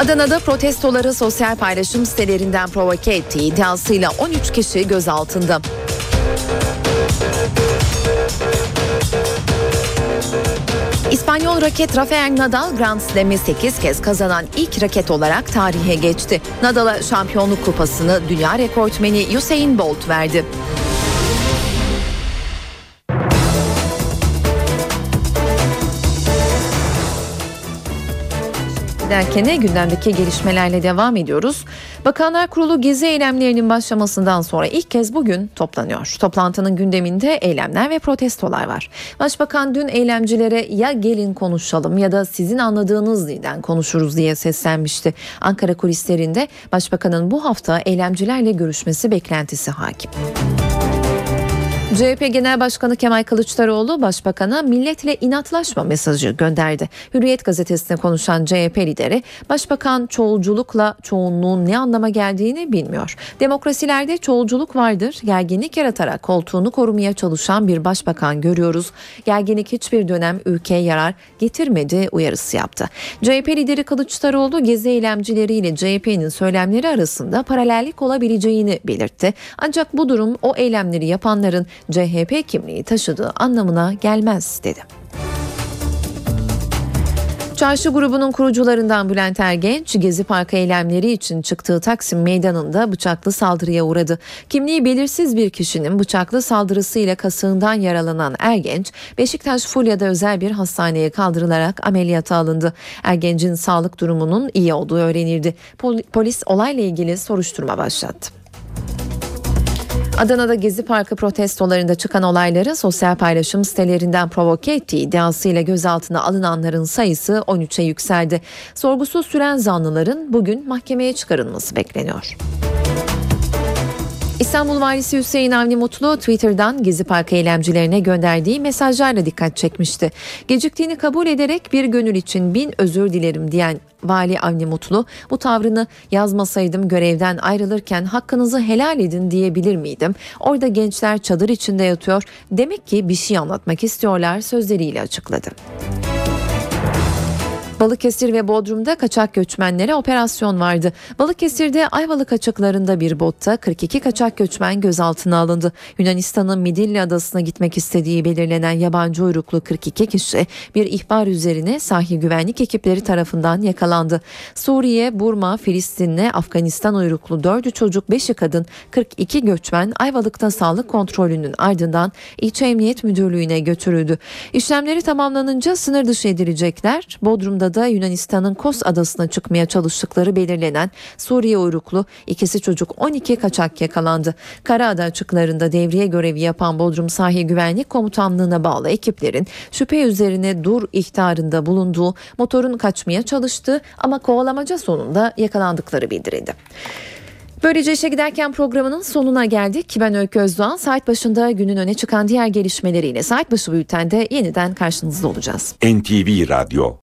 Adana'da protestoları sosyal paylaşım sitelerinden provoke ettiği iddiasıyla 13 kişi gözaltında. İspanyol raket Rafael Nadal Grand Slam'i 8 kez kazanan ilk raket olarak tarihe geçti. Nadal'a şampiyonluk kupasını dünya rekortmeni Usain Bolt verdi. Derken gündemdeki gelişmelerle devam ediyoruz. Bakanlar Kurulu gezi eylemlerinin başlamasından sonra ilk kez bugün toplanıyor. Toplantının gündeminde eylemler ve protestolar var. Başbakan dün eylemcilere ya gelin konuşalım ya da sizin anladığınız dilden konuşuruz diye seslenmişti. Ankara kulislerinde başbakanın bu hafta eylemcilerle görüşmesi beklentisi hakim. CHP Genel Başkanı Kemal Kılıçdaroğlu Başbakan'a milletle inatlaşma mesajı gönderdi. Hürriyet gazetesine konuşan CHP lideri Başbakan çoğulculukla çoğunluğun ne anlama geldiğini bilmiyor. Demokrasilerde çoğulculuk vardır. Gerginlik yaratarak koltuğunu korumaya çalışan bir başbakan görüyoruz. Gerginlik hiçbir dönem ülkeye yarar getirmedi uyarısı yaptı. CHP lideri Kılıçdaroğlu gezi eylemcileriyle CHP'nin söylemleri arasında paralellik olabileceğini belirtti. Ancak bu durum o eylemleri yapanların CHP kimliği taşıdığı anlamına gelmez dedi. Çarşı grubunun kurucularından Bülent Ergenç, Gezi Parkı eylemleri için çıktığı Taksim Meydanı'nda bıçaklı saldırıya uğradı. Kimliği belirsiz bir kişinin bıçaklı saldırısıyla kasığından yaralanan Ergenç, Beşiktaş Fulya'da özel bir hastaneye kaldırılarak ameliyata alındı. Ergenç'in sağlık durumunun iyi olduğu öğrenildi. Polis olayla ilgili soruşturma başlattı. Adana'da Gezi Parkı protestolarında çıkan olayları sosyal paylaşım sitelerinden provoke ettiği iddiasıyla gözaltına alınanların sayısı 13'e yükseldi. Sorgusuz süren zanlıların bugün mahkemeye çıkarılması bekleniyor. İstanbul Valisi Hüseyin Avni Mutlu Twitter'dan Gezi Parkı eylemcilerine gönderdiği mesajlarla dikkat çekmişti. Geciktiğini kabul ederek bir gönül için bin özür dilerim diyen Vali Avni Mutlu bu tavrını yazmasaydım görevden ayrılırken hakkınızı helal edin diyebilir miydim? Orada gençler çadır içinde yatıyor. Demek ki bir şey anlatmak istiyorlar sözleriyle açıkladı. Balıkesir ve Bodrum'da kaçak göçmenlere operasyon vardı. Balıkesir'de Ayvalık açıklarında bir botta 42 kaçak göçmen gözaltına alındı. Yunanistan'ın Midilli adasına gitmek istediği belirlenen yabancı uyruklu 42 kişi bir ihbar üzerine sahil güvenlik ekipleri tarafından yakalandı. Suriye, Burma, Filistin'le Afganistan uyruklu 4'ü çocuk 5'i kadın 42 göçmen Ayvalık'ta sağlık kontrolünün ardından İlçe Emniyet Müdürlüğü'ne götürüldü. İşlemleri tamamlanınca sınır dışı edilecekler. Bodrum'da sırada Yunanistan'ın Kos adasına çıkmaya çalıştıkları belirlenen Suriye uyruklu ikisi çocuk 12 kaçak yakalandı. Karaada açıklarında devriye görevi yapan Bodrum Sahil Güvenlik Komutanlığı'na bağlı ekiplerin şüphe üzerine dur ihtarında bulunduğu motorun kaçmaya çalıştığı ama kovalamaca sonunda yakalandıkları bildirildi. Böylece işe giderken programının sonuna geldik. Ben Öykü Özdoğan. Saat başında günün öne çıkan diğer gelişmeleriyle saat başı bültende yeniden karşınızda olacağız. NTV Radyo